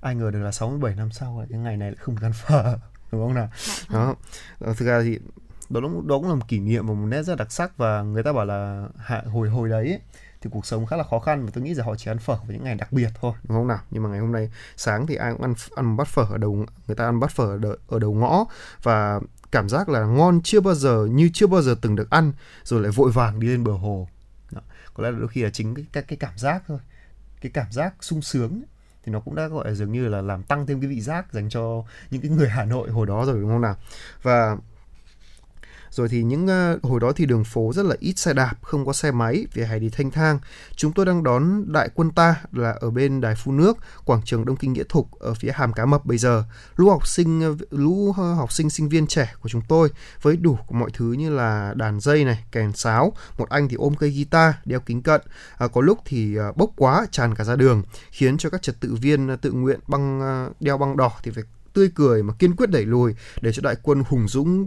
ai ngờ được là 67 năm sau cái ngày này lại không được ăn phở đúng không nào? Dạ vâng. đó. Ờ, thực ra thì đó cũng đó cũng là một kỷ niệm và một nét rất đặc sắc và người ta bảo là hồi hồi đấy ấy, thì cuộc sống khá là khó khăn và tôi nghĩ là họ chỉ ăn phở vào những ngày đặc biệt thôi đúng không nào? Nhưng mà ngày hôm nay sáng thì ai cũng ăn ăn bát phở ở đầu người ta ăn bát phở ở đầu, ở đầu ngõ và cảm giác là ngon chưa bao giờ như chưa bao giờ từng được ăn rồi lại vội vàng đi lên bờ hồ. Đó. có lẽ là đôi khi là chính cái, cái cái cảm giác thôi cái cảm giác sung sướng thì nó cũng đã, gọi là, dường như là làm tăng thêm cái vị giác dành cho những cái người Hà Nội hồi đó rồi, đúng không nào? Và rồi thì những uh, hồi đó thì đường phố rất là ít xe đạp, không có xe máy, vì hè đi thanh thang. Chúng tôi đang đón đại quân ta là ở bên đài phun nước, quảng trường Đông Kinh Nghĩa Thục ở phía Hàm Cá Mập bây giờ. Lũ học sinh ờ, lũ ờ, học sinh sinh viên trẻ của chúng tôi với đủ mọi thứ như là đàn dây này, kèn sáo, một anh thì ôm cây guitar, đeo kính cận, à, có lúc thì uh, bốc quá tràn cả ra đường, khiến cho các trật tự viên tự nguyện băng uh, đeo băng đỏ thì phải tươi cười mà kiên quyết đẩy lùi để cho đại quân hùng dũng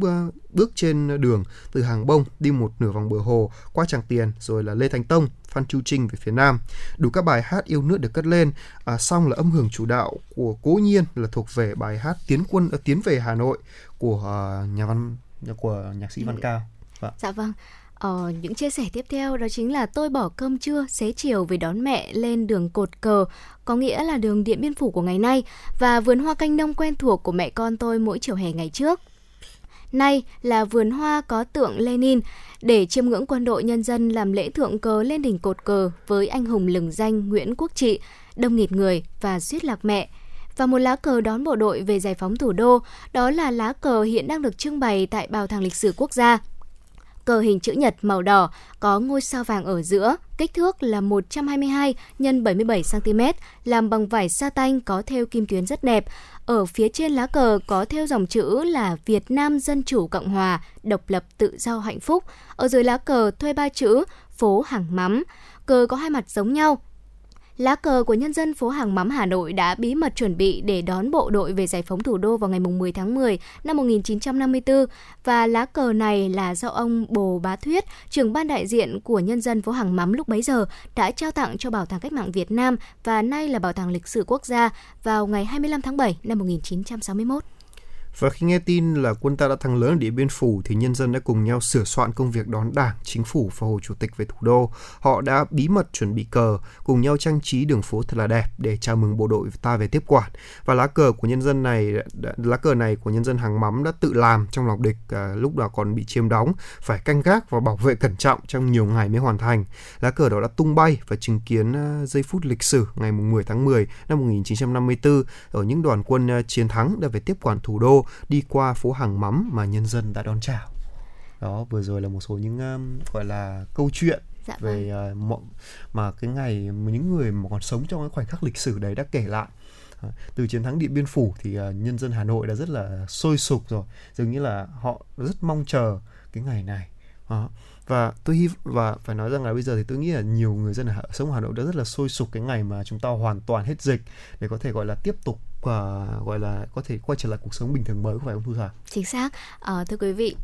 bước trên đường từ hàng bông đi một nửa vòng bờ hồ qua tràng tiền rồi là lê thánh tông phan chu trinh về phía nam đủ các bài hát yêu nước được cất lên à, xong là âm hưởng chủ đạo của cố nhiên là thuộc về bài hát tiến quân uh, tiến về hà nội của uh, nhà văn của nhạc sĩ văn ừ. cao vâng. dạ vâng Ờ, những chia sẻ tiếp theo đó chính là tôi bỏ cơm trưa xế chiều về đón mẹ lên đường cột cờ, có nghĩa là đường Điện Biên Phủ của ngày nay và vườn hoa canh nông quen thuộc của mẹ con tôi mỗi chiều hè ngày trước. Nay là vườn hoa có tượng Lenin để chiêm ngưỡng quân đội nhân dân làm lễ thượng cờ lên đỉnh cột cờ với anh hùng lừng danh Nguyễn Quốc Trị, đông nghịt người và suýt lạc mẹ và một lá cờ đón bộ đội về giải phóng thủ đô, đó là lá cờ hiện đang được trưng bày tại Bảo tàng lịch sử quốc gia cờ hình chữ nhật màu đỏ có ngôi sao vàng ở giữa, kích thước là 122 x 77 cm, làm bằng vải sa tanh có thêu kim tuyến rất đẹp. Ở phía trên lá cờ có thêu dòng chữ là Việt Nam Dân Chủ Cộng Hòa, độc lập tự do hạnh phúc. Ở dưới lá cờ thuê ba chữ phố hàng mắm. Cờ có hai mặt giống nhau, Lá cờ của nhân dân phố Hàng Mắm Hà Nội đã bí mật chuẩn bị để đón bộ đội về giải phóng thủ đô vào ngày 10 tháng 10 năm 1954 và lá cờ này là do ông Bồ Bá Thuyết, trưởng ban đại diện của nhân dân phố Hàng Mắm lúc bấy giờ đã trao tặng cho Bảo tàng Cách mạng Việt Nam và nay là Bảo tàng Lịch sử Quốc gia vào ngày 25 tháng 7 năm 1961. Và khi nghe tin là quân ta đã thắng lớn ở Điện Biên Phủ thì nhân dân đã cùng nhau sửa soạn công việc đón Đảng, Chính phủ và Hồ Chủ tịch về thủ đô. Họ đã bí mật chuẩn bị cờ, cùng nhau trang trí đường phố thật là đẹp để chào mừng bộ đội ta về tiếp quản. Và lá cờ của nhân dân này, lá cờ này của nhân dân hàng mắm đã tự làm trong lòng địch à, lúc đó còn bị chiếm đóng, phải canh gác và bảo vệ cẩn trọng trong nhiều ngày mới hoàn thành. Lá cờ đó đã tung bay và chứng kiến à, giây phút lịch sử ngày 10 tháng 10 năm 1954 ở những đoàn quân à, chiến thắng đã về tiếp quản thủ đô đi qua phố hàng mắm mà nhân dân đã đón chào. Đó vừa rồi là một số những um, gọi là câu chuyện dạ về uh, mà cái ngày mà những người mà còn sống trong cái khoảnh khắc lịch sử đấy đã kể lại. Uh, từ chiến thắng điện biên phủ thì uh, nhân dân hà nội đã rất là sôi sục rồi dường như là họ rất mong chờ cái ngày này. Uh, và tôi hy và phải nói rằng là bây giờ thì tôi nghĩ là nhiều người dân ở sống Hà Nội đã rất là sôi sục cái ngày mà chúng ta hoàn toàn hết dịch để có thể gọi là tiếp tục và gọi là có thể quay trở lại cuộc sống bình thường mới không phải không Thu Thảo? Chính xác. À, thưa quý vị,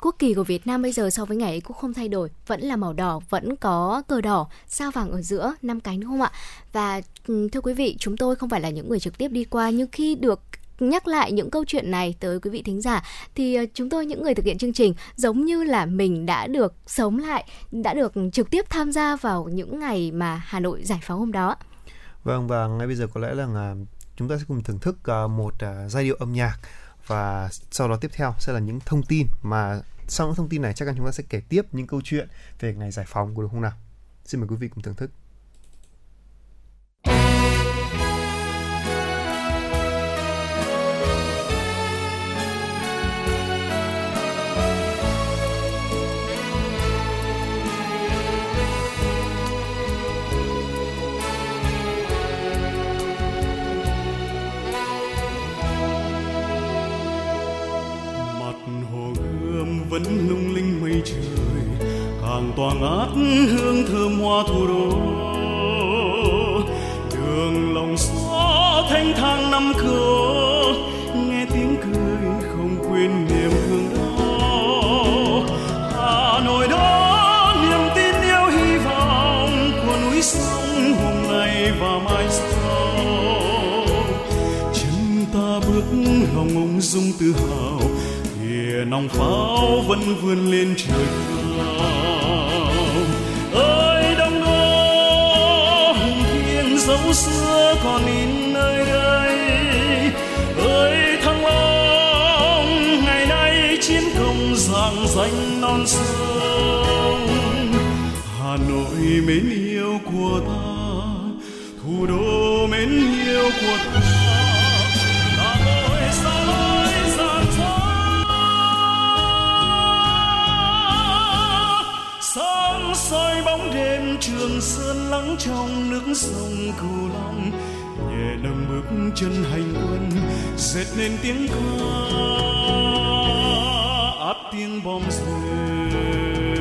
quốc kỳ của Việt Nam bây giờ so với ngày ấy cũng không thay đổi, vẫn là màu đỏ, vẫn có cờ đỏ, sao vàng ở giữa, năm cánh đúng không ạ? Và ừ, thưa quý vị, chúng tôi không phải là những người trực tiếp đi qua nhưng khi được nhắc lại những câu chuyện này tới quý vị thính giả thì ờ, chúng tôi những người thực hiện chương trình giống như là mình đã được sống lại, đã được trực tiếp tham gia vào những ngày mà Hà Nội giải phóng hôm đó. Vâng và ngay bây giờ có lẽ là chúng ta sẽ cùng thưởng thức ờ, một ờ, giai điệu âm nhạc. Và sau đó tiếp theo sẽ là những thông tin mà sau những thông tin này chắc chắn chúng ta sẽ kể tiếp những câu chuyện về ngày giải phóng của đúng không nào? Xin mời quý vị cùng thưởng thức. Vẫn lung linh mây trời, càng tỏa ngát hương thơm hoa thủ đô. Đường lòng xó thanh thang năm cửa nghe tiếng cười không quên niềm thương đó. Hà nội đó, niềm tin yêu hy vọng của núi sông hôm nay và mai sau. Chân ta bước lòng ông dung tự hào kìa nòng pháo vẫn vươn lên trời cao. Ơi đông đô hùng thiêng dấu xưa còn in nơi đây. Ơi, thăng long, ngày nay chiến công giang danh non sông. Hà nội mến yêu của ta, thủ đô mến yêu của ta. Lắng trong nước sông cửu long. Nhẹ nâng bước chân hành quân, dệt nên tiếng ca. Át tiếng bom rơi.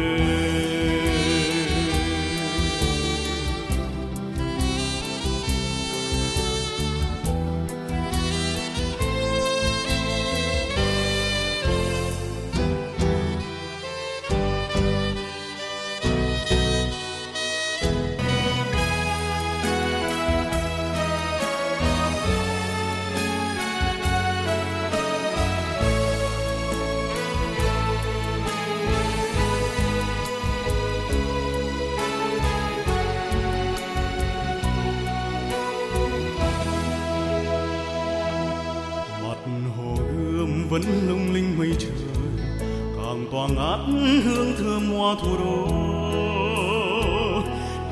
Hương thơm hoa thủ đô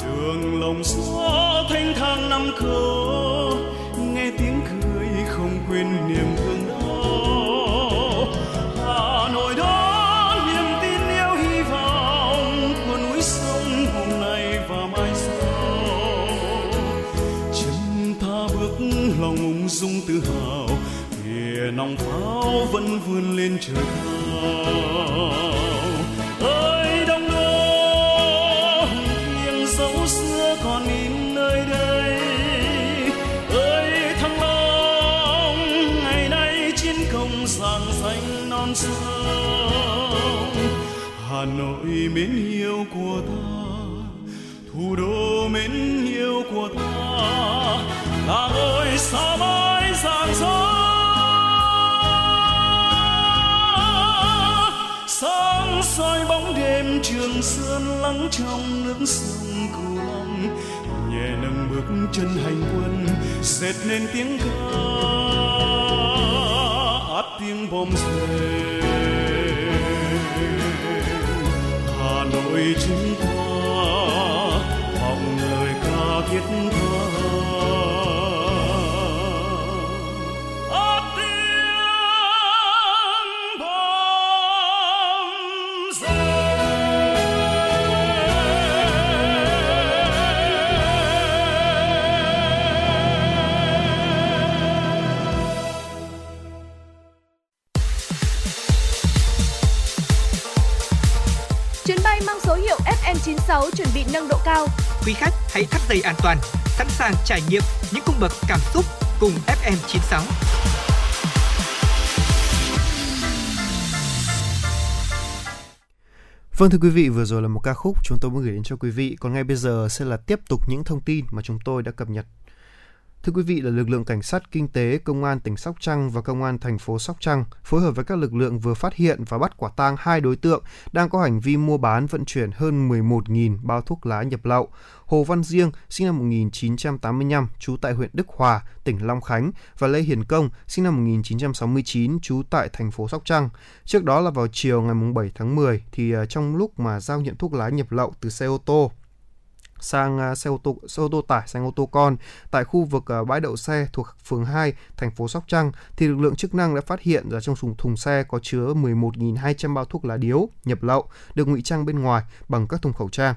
đường lòng xóa thanh thang năm khâu nghe tiếng cười không quên niềm thương đau hà nội đó niềm tin yêu hy vọng của núi sông hôm nay và mai sau chân ta bước lòng ung dung tự hào kìa nòng pháo vẫn vươn lên trời cao mến yêu của ta, thủ đô mến yêu của ta, là ngôi sao mãi rạng rỡ sáng soi bóng đêm trường sơn lắng trong nước sông cửu long nhẹ nâng bước chân hành quân dệt nên tiếng ca. Át tiếng bom rền hà chúng ta vọng lời ca thiết tha. Quý khách hãy thắt dây an toàn, sẵn sàng trải nghiệm những cung bậc cảm xúc cùng FM96. Vâng thưa quý vị, vừa rồi là một ca khúc chúng tôi muốn gửi đến cho quý vị. Còn ngay bây giờ sẽ là tiếp tục những thông tin mà chúng tôi đã cập nhật. Thưa quý vị là lực lượng cảnh sát kinh tế, công an tỉnh Sóc Trăng và công an thành phố Sóc Trăng phối hợp với các lực lượng vừa phát hiện và bắt quả tang hai đối tượng đang có hành vi mua bán vận chuyển hơn 11.000 bao thuốc lá nhập lậu. Hồ Văn Diêng, sinh năm 1985, trú tại huyện Đức Hòa, tỉnh Long Khánh và Lê Hiền Công, sinh năm 1969, trú tại thành phố Sóc Trăng. Trước đó là vào chiều ngày 7 tháng 10 thì à, trong lúc mà giao nhận thuốc lá nhập lậu từ xe ô tô sang à, xe ô tô, xe ô tô tải sang ô tô con tại khu vực à, bãi đậu xe thuộc phường 2 thành phố Sóc Trăng thì lực lượng chức năng đã phát hiện ra trong thùng thùng xe có chứa 11.200 bao thuốc lá điếu nhập lậu, được ngụy trang bên ngoài bằng các thùng khẩu trang.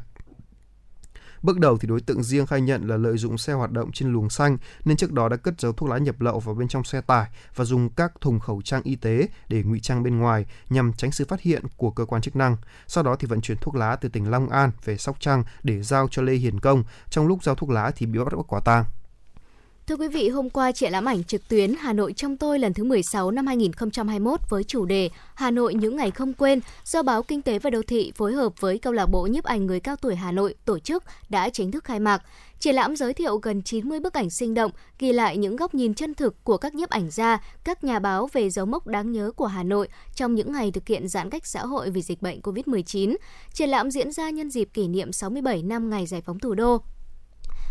Bước đầu thì đối tượng riêng khai nhận là lợi dụng xe hoạt động trên luồng xanh nên trước đó đã cất giấu thuốc lá nhập lậu vào bên trong xe tải và dùng các thùng khẩu trang y tế để ngụy trang bên ngoài nhằm tránh sự phát hiện của cơ quan chức năng. Sau đó thì vận chuyển thuốc lá từ tỉnh Long An về Sóc Trăng để giao cho Lê Hiền Công. Trong lúc giao thuốc lá thì bị bắt quả tang. Thưa quý vị, hôm qua triển lãm ảnh trực tuyến Hà Nội trong tôi lần thứ 16 năm 2021 với chủ đề Hà Nội những ngày không quên do báo Kinh tế và Đô thị phối hợp với câu lạc bộ nhiếp ảnh người cao tuổi Hà Nội tổ chức đã chính thức khai mạc. Triển lãm giới thiệu gần 90 bức ảnh sinh động, ghi lại những góc nhìn chân thực của các nhiếp ảnh gia, các nhà báo về dấu mốc đáng nhớ của Hà Nội trong những ngày thực hiện giãn cách xã hội vì dịch bệnh COVID-19. Triển lãm diễn ra nhân dịp kỷ niệm 67 năm ngày giải phóng thủ đô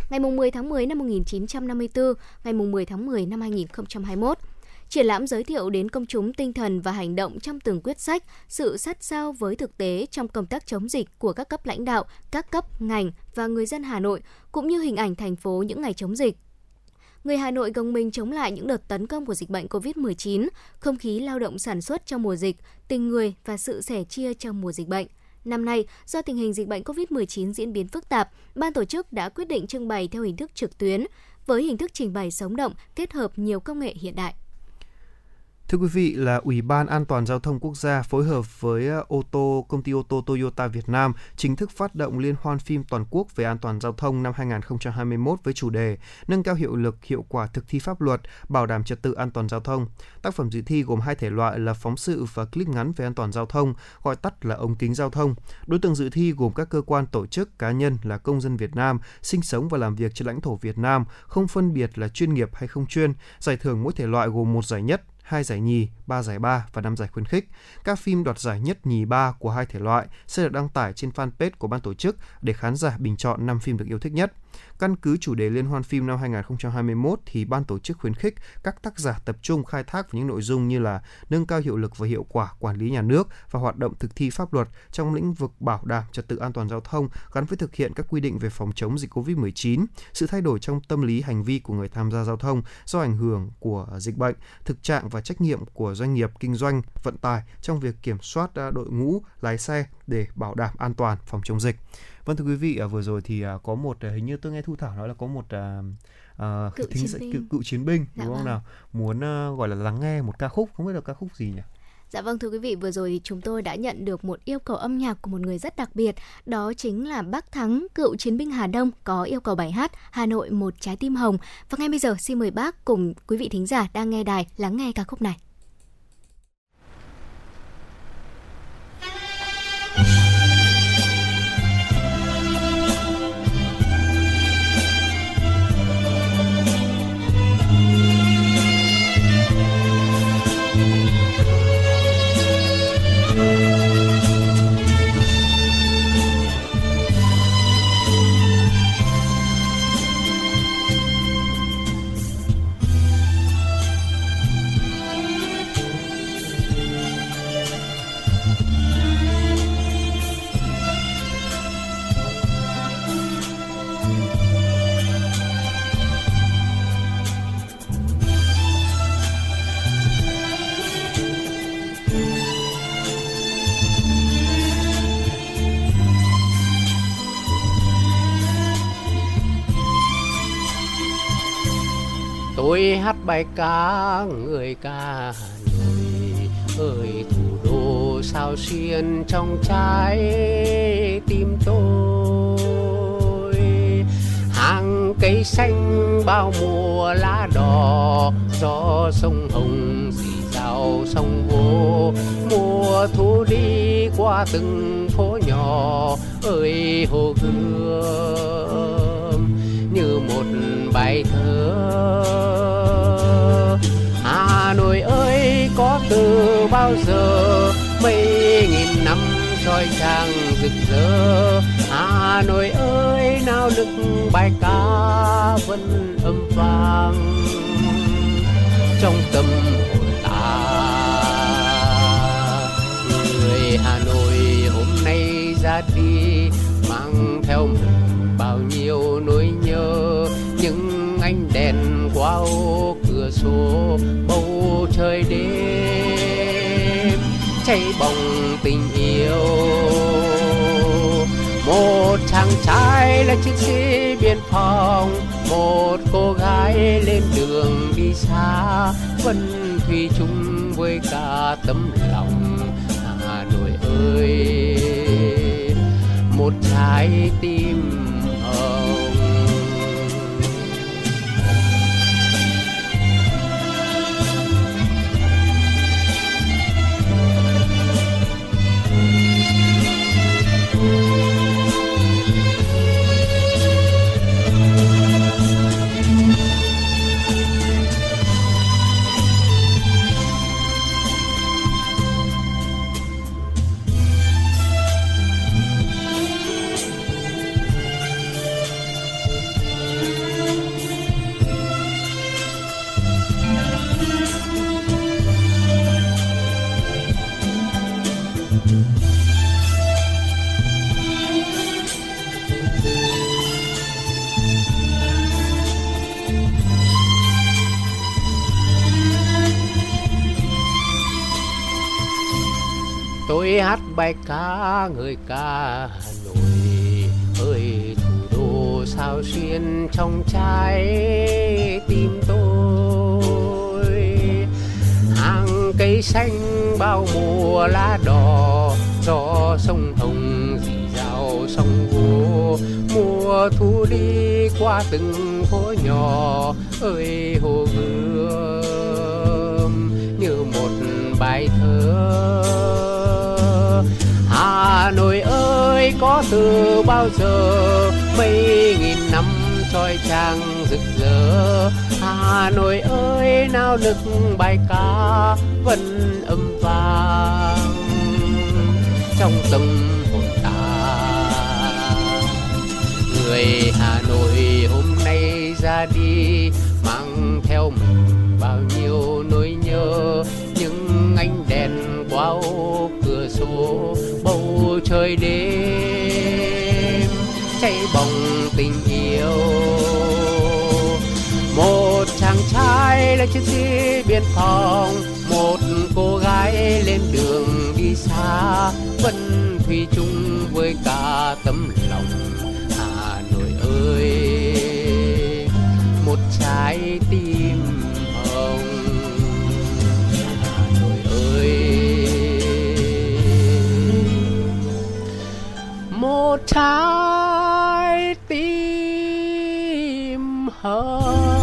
ngày 10 tháng 10 năm 1954, ngày 10 tháng 10 năm 2021. Triển lãm giới thiệu đến công chúng tinh thần và hành động trong từng quyết sách, sự sát sao với thực tế trong công tác chống dịch của các cấp lãnh đạo, các cấp, ngành và người dân Hà Nội, cũng như hình ảnh thành phố những ngày chống dịch. Người Hà Nội gồng mình chống lại những đợt tấn công của dịch bệnh COVID-19, không khí lao động sản xuất trong mùa dịch, tình người và sự sẻ chia trong mùa dịch bệnh. Năm nay, do tình hình dịch bệnh COVID-19 diễn biến phức tạp, ban tổ chức đã quyết định trưng bày theo hình thức trực tuyến, với hình thức trình bày sống động kết hợp nhiều công nghệ hiện đại. Thưa quý vị là Ủy ban An toàn giao thông quốc gia phối hợp với ờ, ô tô công ty ô tô Toyota Việt Nam chính thức phát động liên hoan phim toàn quốc về an toàn giao thông năm 2021 với chủ đề nâng cao hiệu lực hiệu quả thực thi pháp luật, bảo đảm trật tự an toàn giao thông. Tác phẩm dự thi gồm hai thể loại là phóng sự và clip ngắn về an toàn giao thông, gọi tắt là ống kính giao thông. Đối tượng dự thi gồm các cơ quan tổ chức cá nhân là công dân Việt Nam sinh sống và làm việc trên lãnh thổ Việt Nam, không phân biệt là chuyên nghiệp hay không chuyên. Giải thưởng mỗi thể loại gồm một giải nhất, hai giải nhì, ba giải ba và năm giải khuyến khích. Các phim đoạt giải nhất nhì ba của hai thể loại sẽ được đăng tải trên fanpage của ban tổ chức để khán giả bình chọn 5 phim được yêu thích nhất. Căn cứ chủ đề Liên hoan phim năm 2021 thì ban tổ chức khuyến khích các tác giả tập trung khai thác vào những nội dung như là nâng cao hiệu lực và hiệu quả quản lý nhà nước và hoạt động thực thi pháp luật trong lĩnh vực bảo đảm trật tự an toàn giao thông gắn với thực hiện các quy định về phòng chống dịch COVID-19, sự thay đổi trong tâm lý hành vi của người tham gia giao thông do ảnh hưởng của dịch bệnh, thực trạng và trách nhiệm của doanh nghiệp kinh doanh vận tải trong việc kiểm soát à, đội ngũ lái xe để bảo đảm an toàn phòng chống dịch. Vâng thưa quý vị, à, vừa rồi thì à, có một hình như tôi nghe Thu Thảo nói là có một uh, cựu, thính chiến binh. cựu, cựu chiến binh Dạ đúng không vâng. nào muốn uh, gọi là lắng nghe một ca khúc không biết là ca khúc gì nhỉ Dạ vâng thưa quý vị, vừa rồi thì chúng tôi đã nhận được một yêu cầu âm nhạc của một người rất đặc biệt, đó chính là Bác Thắng, cựu chiến binh Hà Đông có yêu cầu bài hát Hà Nội một trái tim hồng. Và ngay bây giờ xin mời bác cùng quý vị thính giả đang nghe đài lắng nghe ca khúc này. Tôi hát bài ca, người ca Hà Nội ơi, thủ đô sao xuyên trong trái tim tôi. Hàng cây xanh bao mùa lá đỏ, gió sông hồng dì dào sông vô mùa thu đi qua từng phố nhỏ, ơi, hồ gươm bài thơ. Hà Nội ơi, có từ bao giờ mấy nghìn năm soi trang rực rỡ? Hà Nội ơi nào lực bài ca vẫn âm vang trong tâm hồn ta. Người Hà Nội hôm nay ra đi mang theo mình cửa sổ bầu trời đêm, cháy bồng tình yêu. Một chàng trai là chiến sĩ biên phòng, một cô gái lên đường đi xa, vẫn thủy chung với cả tấm lòng. Hà nội ơi, một trái tim bài ca người ca Hà Nội ơi, thủ đô sao xuyên trong trái tim tôi? Hàng cây xanh bao mùa lá đỏ cho sông hồng dì dào sông vô mùa thu đi qua từng phố nhỏ, ơi, hồ gươm như một bài thơ. Có từ bao giờ? Mấy nghìn năm soi trang rực rỡ. Hà Nội ơi nào nức bài ca vẫn âm vang trong tâm hồn ta. Người Hà Nội hôm nay ra đi, mang theo mình bao nhiêu nỗi nhớ. Những ánh đèn qua cửa sổ trời đêm cháy bồng tình yêu. Một chàng trai là chiến sĩ biên phòng, một cô gái lên đường đi xa, vẫn thủy chung với cả tấm lòng. Hà Nội ơi, một trái tim trái tim hơn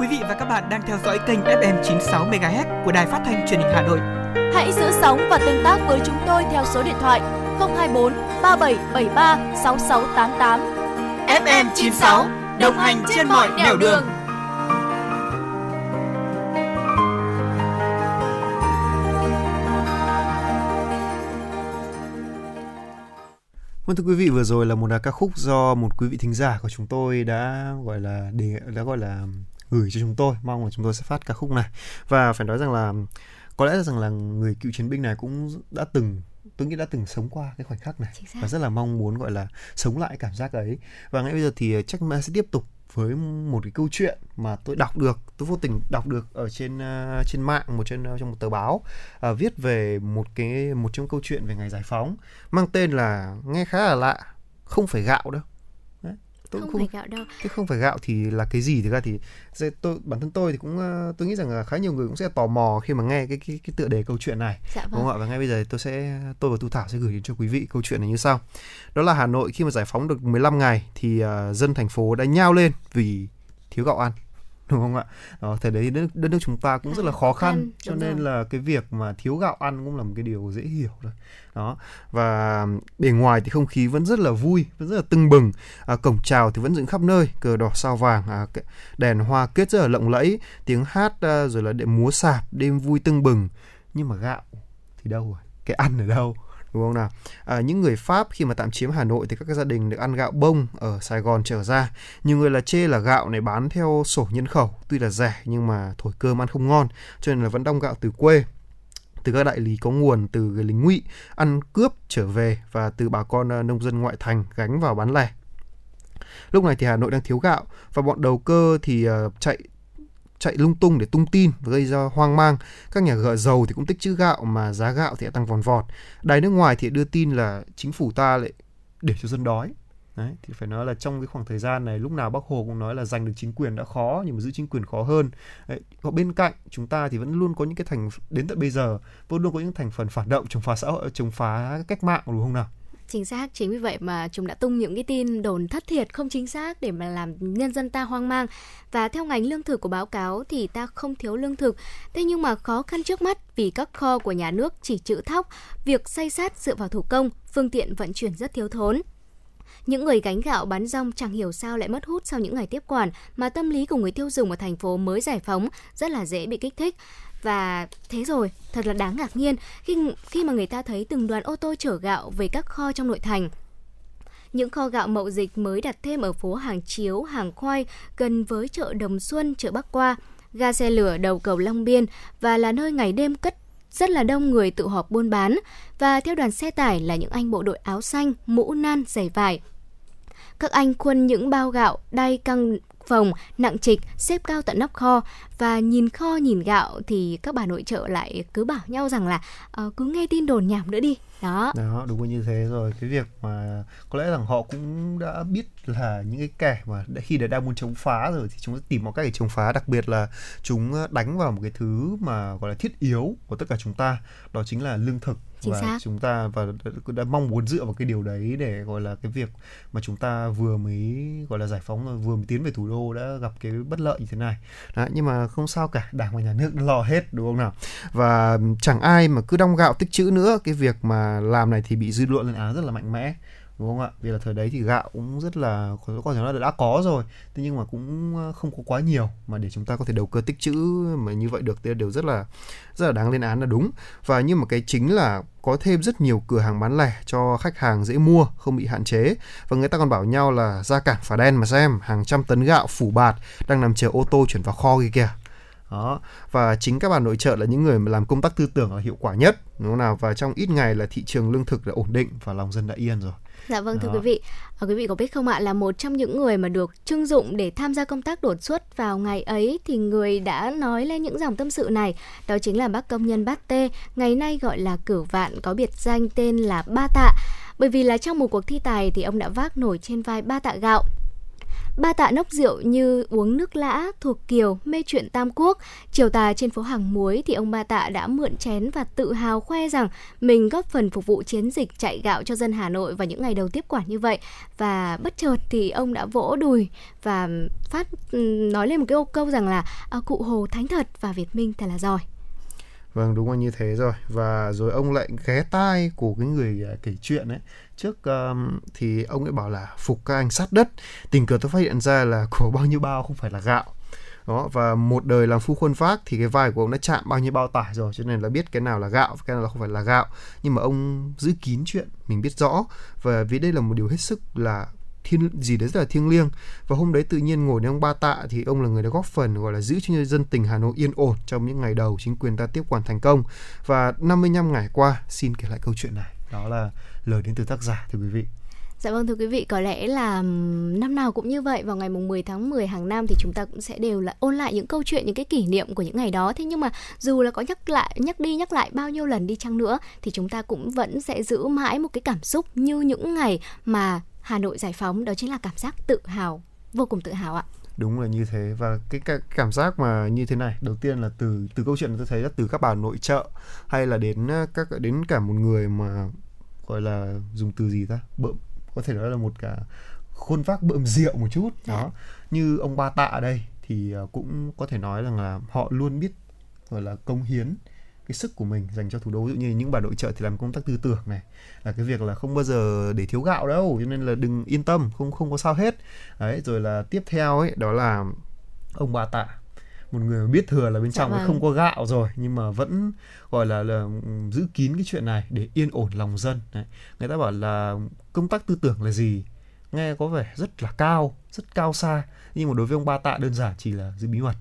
Quý vị và các bạn đang theo dõi kênh FM 96 MHz của đài phát thanh truyền hình Hà Nội. Hãy giữ sóng và tương tác với chúng tôi theo số điện thoại 024 3773 6688. FM 96 đồng hành trên mọi nẻo đường. Vâng thưa quý vị vừa rồi là một ca khúc do một quý vị thính giả của chúng tôi đã gọi là để đã gọi là gửi cho chúng tôi mong là chúng tôi sẽ phát ca khúc này và phải nói rằng là có lẽ rằng là người cựu chiến binh này cũng đã từng tôi nghĩ đã từng sống qua cái khoảnh khắc này và rất là mong muốn gọi là sống lại cảm giác ấy. Và ngay bây giờ thì chắc mà sẽ tiếp tục với một cái câu chuyện mà tôi đọc được tôi vô tình đọc được ở trên uh, trên mạng một trên uh, trong một tờ báo uh, viết về một cái một trong câu chuyện về ngày giải phóng mang tên là nghe khá là lạ không phải gạo đâu tôi không, không phải gạo đâu. Cái không phải gạo thì là cái gì? Thì ra thì tôi bản thân tôi thì cũng tôi nghĩ rằng là khá nhiều người cũng sẽ tò mò khi mà nghe cái cái, cái tựa đề câu chuyện này. Dạ vâng. đúng không ạ? và ngay bây giờ tôi sẽ tôi và tu thảo sẽ gửi đến cho quý vị câu chuyện này như sau. Đó là hà nội khi mà giải phóng được 15 ngày thì uh, dân thành phố đã nhao lên vì thiếu gạo ăn (laughs) đúng không ạ? Đó, thời đấy đất, đất nước chúng ta cũng rất là khó khăn cho nên rồi. là cái việc mà thiếu gạo ăn cũng là một cái điều dễ hiểu rồi đó và bề ngoài thì không khí vẫn rất là vui vẫn rất là tưng bừng. À, cổng chào thì vẫn dựng khắp nơi cờ đỏ sao vàng à, đèn hoa kết rất là lộng lẫy tiếng hát à, rồi là đệm múa sạp đêm vui tưng bừng. Nhưng mà gạo thì đâu rồi? Cái ăn ở đâu đúng không nào? À, những người Pháp khi mà tạm chiếm Hà Nội thì các gia đình được ăn gạo bông ở Sài Gòn trở ra. Nhiều người là chê là gạo này bán theo sổ nhân khẩu tuy là rẻ nhưng mà thổi cơm ăn không ngon cho nên là vẫn đong gạo từ quê. Từ các đại lý có nguồn từ người lính ngụy ăn cướp trở về và từ bà con à, nông dân ngoại thành gánh vào bán lẻ. Lúc này thì Hà Nội đang thiếu gạo và bọn đầu cơ thì uh, chạy chạy lung tung để tung tin và gây ra hoang mang. Các nhà gỡ dầu thì cũng tích trữ gạo mà giá gạo thì tăng vòn vọt. Đài nước ngoài thì đưa tin là chính phủ ta lại để cho dân đói. Đấy, thì phải nói là trong cái khoảng thời gian này lúc nào bác Hồ cũng nói là giành được chính quyền đã khó nhưng mà giữ chính quyền khó hơn. Đấy, và bên cạnh chúng ta thì vẫn luôn có những cái thành đến tận bây giờ vẫn luôn có những thành phần phản động chống phá xã hội chống phá cách mạng đúng không nào? Chính xác, chính vì vậy mà chúng đã tung những cái tin đồn thất thiệt, không chính xác để mà làm nhân dân ta hoang mang. Và theo ngành lương thực của báo cáo thì ta không thiếu lương thực. Thế nhưng mà khó khăn trước mắt, vì các kho của nhà nước chỉ trữ thóc, việc xây sát dựa vào thủ công, phương tiện vận chuyển rất thiếu thốn. Những người gánh gạo bán rong chẳng hiểu sao lại mất hút sau những ngày tiếp quản mà tâm lý của người tiêu dùng ở thành phố mới giải phóng rất là dễ bị kích thích và thế rồi thật là đáng ngạc nhiên khi khi mà người ta thấy từng đoàn ô tô chở gạo về các kho trong nội thành những kho gạo mậu dịch mới đặt thêm ở phố Hàng Chiếu, Hàng Khoai gần với chợ Đồng Xuân, chợ Bắc Qua, ga xe lửa đầu cầu Long Biên và là nơi ngày đêm cất rất là đông người tụ họp buôn bán và theo đoàn xe tải là những anh bộ đội áo xanh, mũ nan, giày vải. Các anh khuân những bao gạo, đay căng phòng nặng trịch xếp cao tận nóc kho. Và nhìn kho nhìn gạo thì các bà nội trợ lại cứ bảo nhau rằng là uh, cứ nghe tin đồn nhảm nữa đi. Đó. Đó đúng như thế rồi. Cái việc mà có lẽ rằng họ cũng đã biết là những cái kẻ mà khi đã đang muốn chống phá rồi thì chúng tìm mọi cách để chống phá. Đặc biệt là chúng ờ, đánh vào một cái thứ mà gọi là thiết yếu của tất cả chúng ta đó chính là lương thực. Chính và xác. chúng ta và đã, đã mong muốn dựa vào cái điều đấy để gọi là cái việc mà chúng ta vừa mới gọi là giải phóng vừa mới tiến về thủ đô đã gặp cái bất lợi như thế này. Đấy, nhưng mà không sao cả đảng và nhà nước đã lo hết đúng không nào? Và chẳng ai mà cứ đong gạo tích chữ nữa cái việc mà làm này thì bị dư luận lên án rất là mạnh mẽ đúng không ạ? Vì là thời đấy thì gạo cũng rất là, có có thể nói là đã có rồi, thế nhưng mà cũng ờ, không có quá nhiều mà để chúng ta có thể đầu cơ tích trữ mà như vậy được thì đều rất là rất là đáng lên án là đúng. Và nhưng mà cái chính là có thêm rất nhiều cửa hàng bán lẻ cho khách hàng dễ mua, không bị hạn chế. Và người ta còn bảo nhau là ra cảng phá đen mà xem, hàng trăm tấn gạo phủ bạt đang nằm chờ ô tô chuyển vào kho kia kìa. Đó. Và chính các bà nội trợ là những người mà làm công tác tư tưởng là hiệu quả nhất, đúng không nào? Và trong ít ngày là thị trường lương thực đã ổn định và lòng dân đã yên rồi. Dạ vâng thưa Đó. quý vị, à, quý vị có biết không ạ là một trong những người mà được trưng dụng để tham gia công tác đột xuất vào ngày ấy thì người đã nói lên những dòng tâm sự này, đó chính là bác công nhân Bát Tê, ngày nay gọi là Cửu Vạn có biệt danh tên là Ba Tạ. Bởi vì là trong một cuộc thi tài thì ông đã vác nổi trên vai ba tạ gạo. Ba tạ nốc rượu như uống nước lã, thuộc kiều, mê chuyện tam quốc. Chiều tà trên phố hàng muối thì ông Ba Tạ đã mượn chén và tự hào khoe rằng mình góp phần phục vụ chiến dịch chạy gạo cho dân Hà Nội vào những ngày đầu tiếp quản như vậy. Và bất chợt thì ông đã vỗ đùi và phát ừ, nói lên một cái câu rằng là "À, cụ Hồ thánh thật và Việt Minh thật là giỏi. Vâng đúng là như thế rồi và rồi ông lại ghé tai của cái người à, kể chuyện ấy trước um, thì ông ấy bảo là phục các anh sát đất. Tình cờ tôi phát hiện ra là có bao nhiêu bao không phải là gạo. Đó và một đời làm phu khuân phác thì cái vai của ông đã chạm bao nhiêu bao tải rồi cho nên là biết cái nào là gạo cái nào là không phải là gạo. Nhưng mà ông giữ kín chuyện mình biết rõ. Và vì đây là một điều hết sức là thiên gì đấy rất là thiêng liêng. Và hôm đấy tự nhiên ngồi với ông Ba Tạ thì ông là người đã góp phần gọi là giữ cho nhân dân tỉnh Hà Nội yên ổn trong những ngày đầu chính quyền ta tiếp quản thành công. Và 55 ngày qua xin kể lại câu chuyện này. Đó là lời đến từ tác giả thưa quý vị Dạ vâng thưa quý vị, có lẽ là năm nào cũng như vậy vào ngày mùng 10 tháng 10 hàng năm thì chúng ta cũng sẽ đều là ôn lại những câu chuyện, những cái kỷ niệm của những ngày đó. Thế nhưng mà dù là có nhắc lại, nhắc đi nhắc lại bao nhiêu lần đi chăng nữa thì chúng ta cũng vẫn sẽ giữ mãi một cái cảm xúc như những ngày mà Hà Nội giải phóng, đó chính là cảm giác tự hào, vô cùng tự hào ạ. đúng là như thế và cái, cái cảm giác mà như thế này đầu tiên là từ từ câu chuyện tôi thấy là từ các bà nội trợ hay là đến các đến cả một người mà gọi là dùng từ gì ta? Bợm có thể nói là một cả khuôn vác bợm rượu một chút. Đó. Như ông ba tạ ở đây thì ờ, cũng có thể nói rằng là họ luôn biết gọi là công hiến cái sức của mình dành cho thủ đô. Ví dụ như những bà nội trợ thì làm công tác tư tưởng này là cái việc là không bao giờ để thiếu gạo đâu cho nên là đừng yên tâm không không có sao hết. Đấy rồi là tiếp theo ấy đó là ông bà tạ một người biết thừa là bên Dạ trong vâng. không có gạo rồi nhưng mà vẫn gọi là, là giữ kín cái chuyện này để yên ổn lòng dân đấy. người ta bảo là công tác tư tưởng là gì nghe có vẻ rất là cao rất cao xa nhưng mà đối với ông ba tạ đơn giản chỉ là giữ bí mật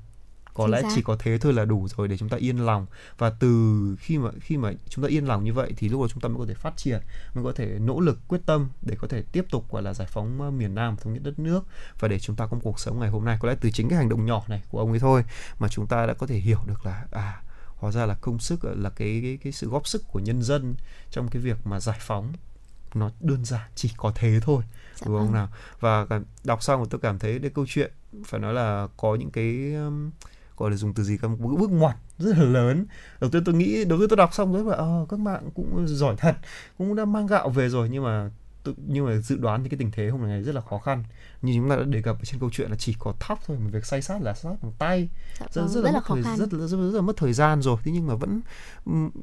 có Chính lẽ xác. chỉ có thế thôi là đủ rồi để chúng ta yên lòng và từ khi mà khi mà chúng ta yên lòng như vậy thì lúc đó chúng ta mới có thể phát triển mới có thể nỗ lực quyết tâm để có thể tiếp tục gọi là giải phóng miền Nam thống nhất đất nước và để chúng ta có một cuộc sống ngày hôm nay có lẽ từ chính cái hành động nhỏ này của ông ấy thôi mà chúng ta đã có thể hiểu được là à hóa ra là công sức là cái cái cái sự góp sức của nhân dân trong cái việc mà giải phóng nó đơn giản chỉ có thế thôi Dạ đúng không vâng. nào và đọc xong tôi cảm thấy cái câu chuyện phải nói là có những cái gọi là dùng từ gì các một bước ngoặt rất là lớn. Đầu tiên tôi nghĩ, đầu tiên tôi đọc xong rồi là ờ các bạn cũng giỏi thật, cũng đã mang gạo về rồi, nhưng mà tự, nhưng mà dự đoán thì cái tình thế hôm nay rất là khó khăn. Như chúng ta đã đề cập ở trên câu chuyện là chỉ có thóc thôi mà việc xay sát là sát bằng tay. Dạ rất, vâng, rất, rất là, là mất khó thời, khăn. rất, là- rất, rất là mất thời gian rồi. Thế nhưng mà vẫn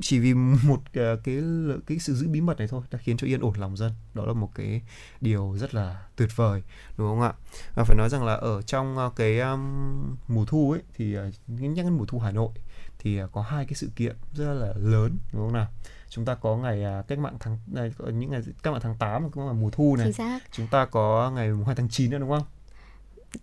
chỉ vì một ờ, cái cái sự giữ bí mật này thôi đã khiến cho yên ổn lòng dân. Đó là một cái điều rất là tuyệt vời đúng không ạ? Và phải nói rằng là ở trong ờ, cái um, mùa thu ấy thì ờ, nhắc đến mùa thu Hà Nội thì có hai cái sự kiện rất là lớn đúng không nào chúng ta có ngày à, cách mạng tháng này, những ngày cách mạng tháng 8 cũng là mùa thu này Chính xác. chúng ta có ngày mùng 2 tháng 9 nữa đúng không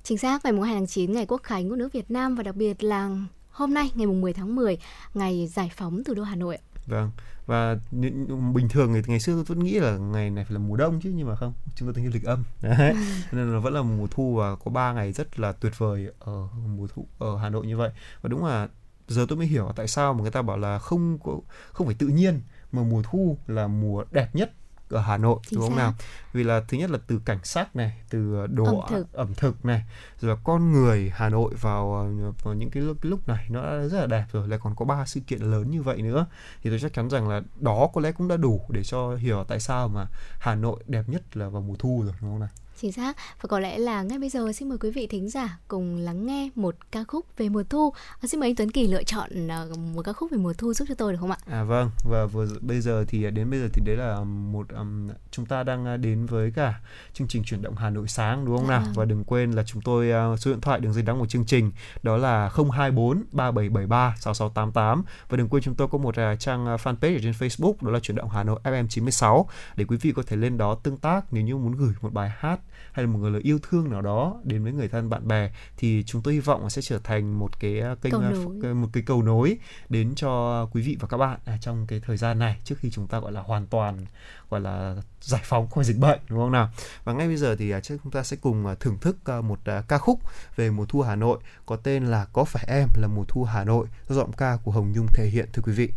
Chính xác, ngày mùng 2 tháng 9 ngày Quốc khánh của nước Việt Nam và đặc biệt là hôm nay ngày mùng 10 tháng 10 ngày giải phóng thủ đô Hà Nội. Vâng và những- bình thường ngày, ngày xưa tôi vẫn nghĩ là ngày này phải là mùa đông chứ nhưng mà không chúng ta tính lịch âm (laughs) đấy nên là vẫn là mùa thu và có 3 ngày rất là tuyệt vời ở mùa thu ở Hà Nội như vậy và đúng là giờ tôi mới hiểu tại sao mà người ta bảo là không có không phải tự nhiên mà mùa thu là mùa đẹp nhất ở Hà Nội Chính đúng không xác. nào? Vì là thứ nhất là từ cảnh sắc này, từ đồ Ẩm thực. ẩm thực này, rồi là con người Hà Nội vào, vào những cái lúc, lúc này nó đã rất là đẹp rồi, lại còn có ba sự kiện lớn như vậy nữa thì tôi chắc chắn rằng là đó có lẽ cũng đã đủ để cho hiểu tại sao mà Hà Nội đẹp nhất là vào mùa thu rồi đúng không nào? Chính xác. Và có lẽ là ngay bây giờ xin mời quý vị thính giả cùng lắng nghe một ca khúc về mùa thu. À, xin mời anh Tuấn Kỳ lựa chọn à, một ca khúc về mùa thu giúp cho tôi được không ạ? À vâng và vừa bây giờ thì đến bây giờ thì đấy là một um, chúng ta đang đến với cả chương trình chuyển động Hà Nội sáng đúng không Dạ nào vâng. và đừng quên là chúng tôi uh, số điện thoại đường dây nóng của chương trình đó là 024 3773 6688 và đừng quên chúng tôi có một uh, trang fanpage ở trên Facebook đó là chuyển động Hà Nội FM 96 để quý vị có thể lên đó tương tác nếu như muốn gửi một bài hát hay là một người lời yêu thương nào đó đến với người thân bạn bè thì chúng tôi hy vọng là sẽ trở thành một cái uh, kênh ph- một cái cầu nối đến cho quý vị và các bạn à, trong cái thời gian này trước khi chúng ta gọi là hoàn toàn gọi là giải phóng khỏi dịch bệnh đúng không nào? Và ngay bây giờ thì à, chúng ta sẽ cùng à, thưởng thức à, một à, ca khúc về mùa thu Hà Nội có tên là có phải em là mùa thu Hà Nội do giọng ca của Hồng Nhung thể hiện thưa quý vị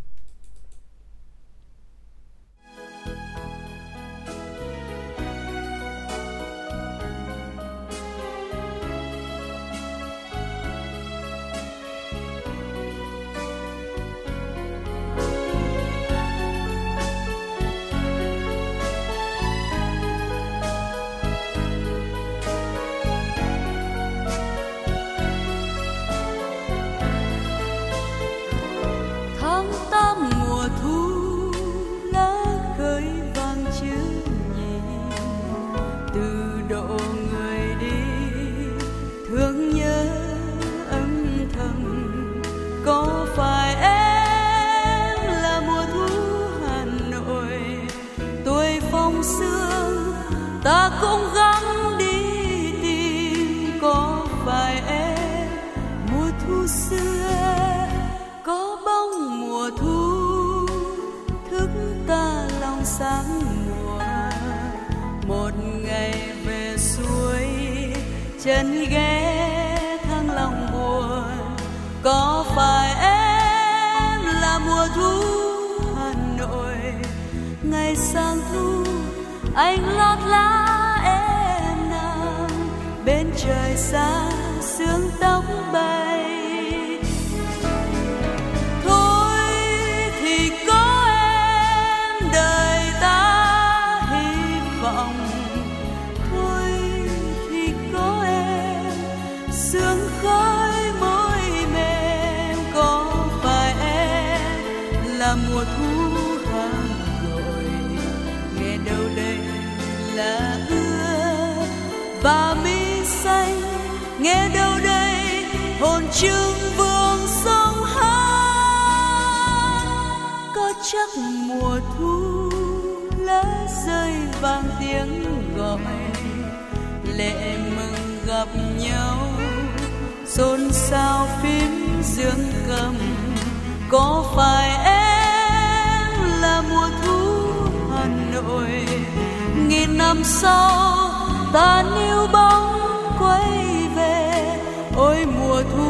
tiếng lệ mừng gặp nhau. Xôn xao phím dương cầm, có phải em là mùa thu hà nội? Nghìn năm sau, ta níu bóng quay về, ôi mùa thu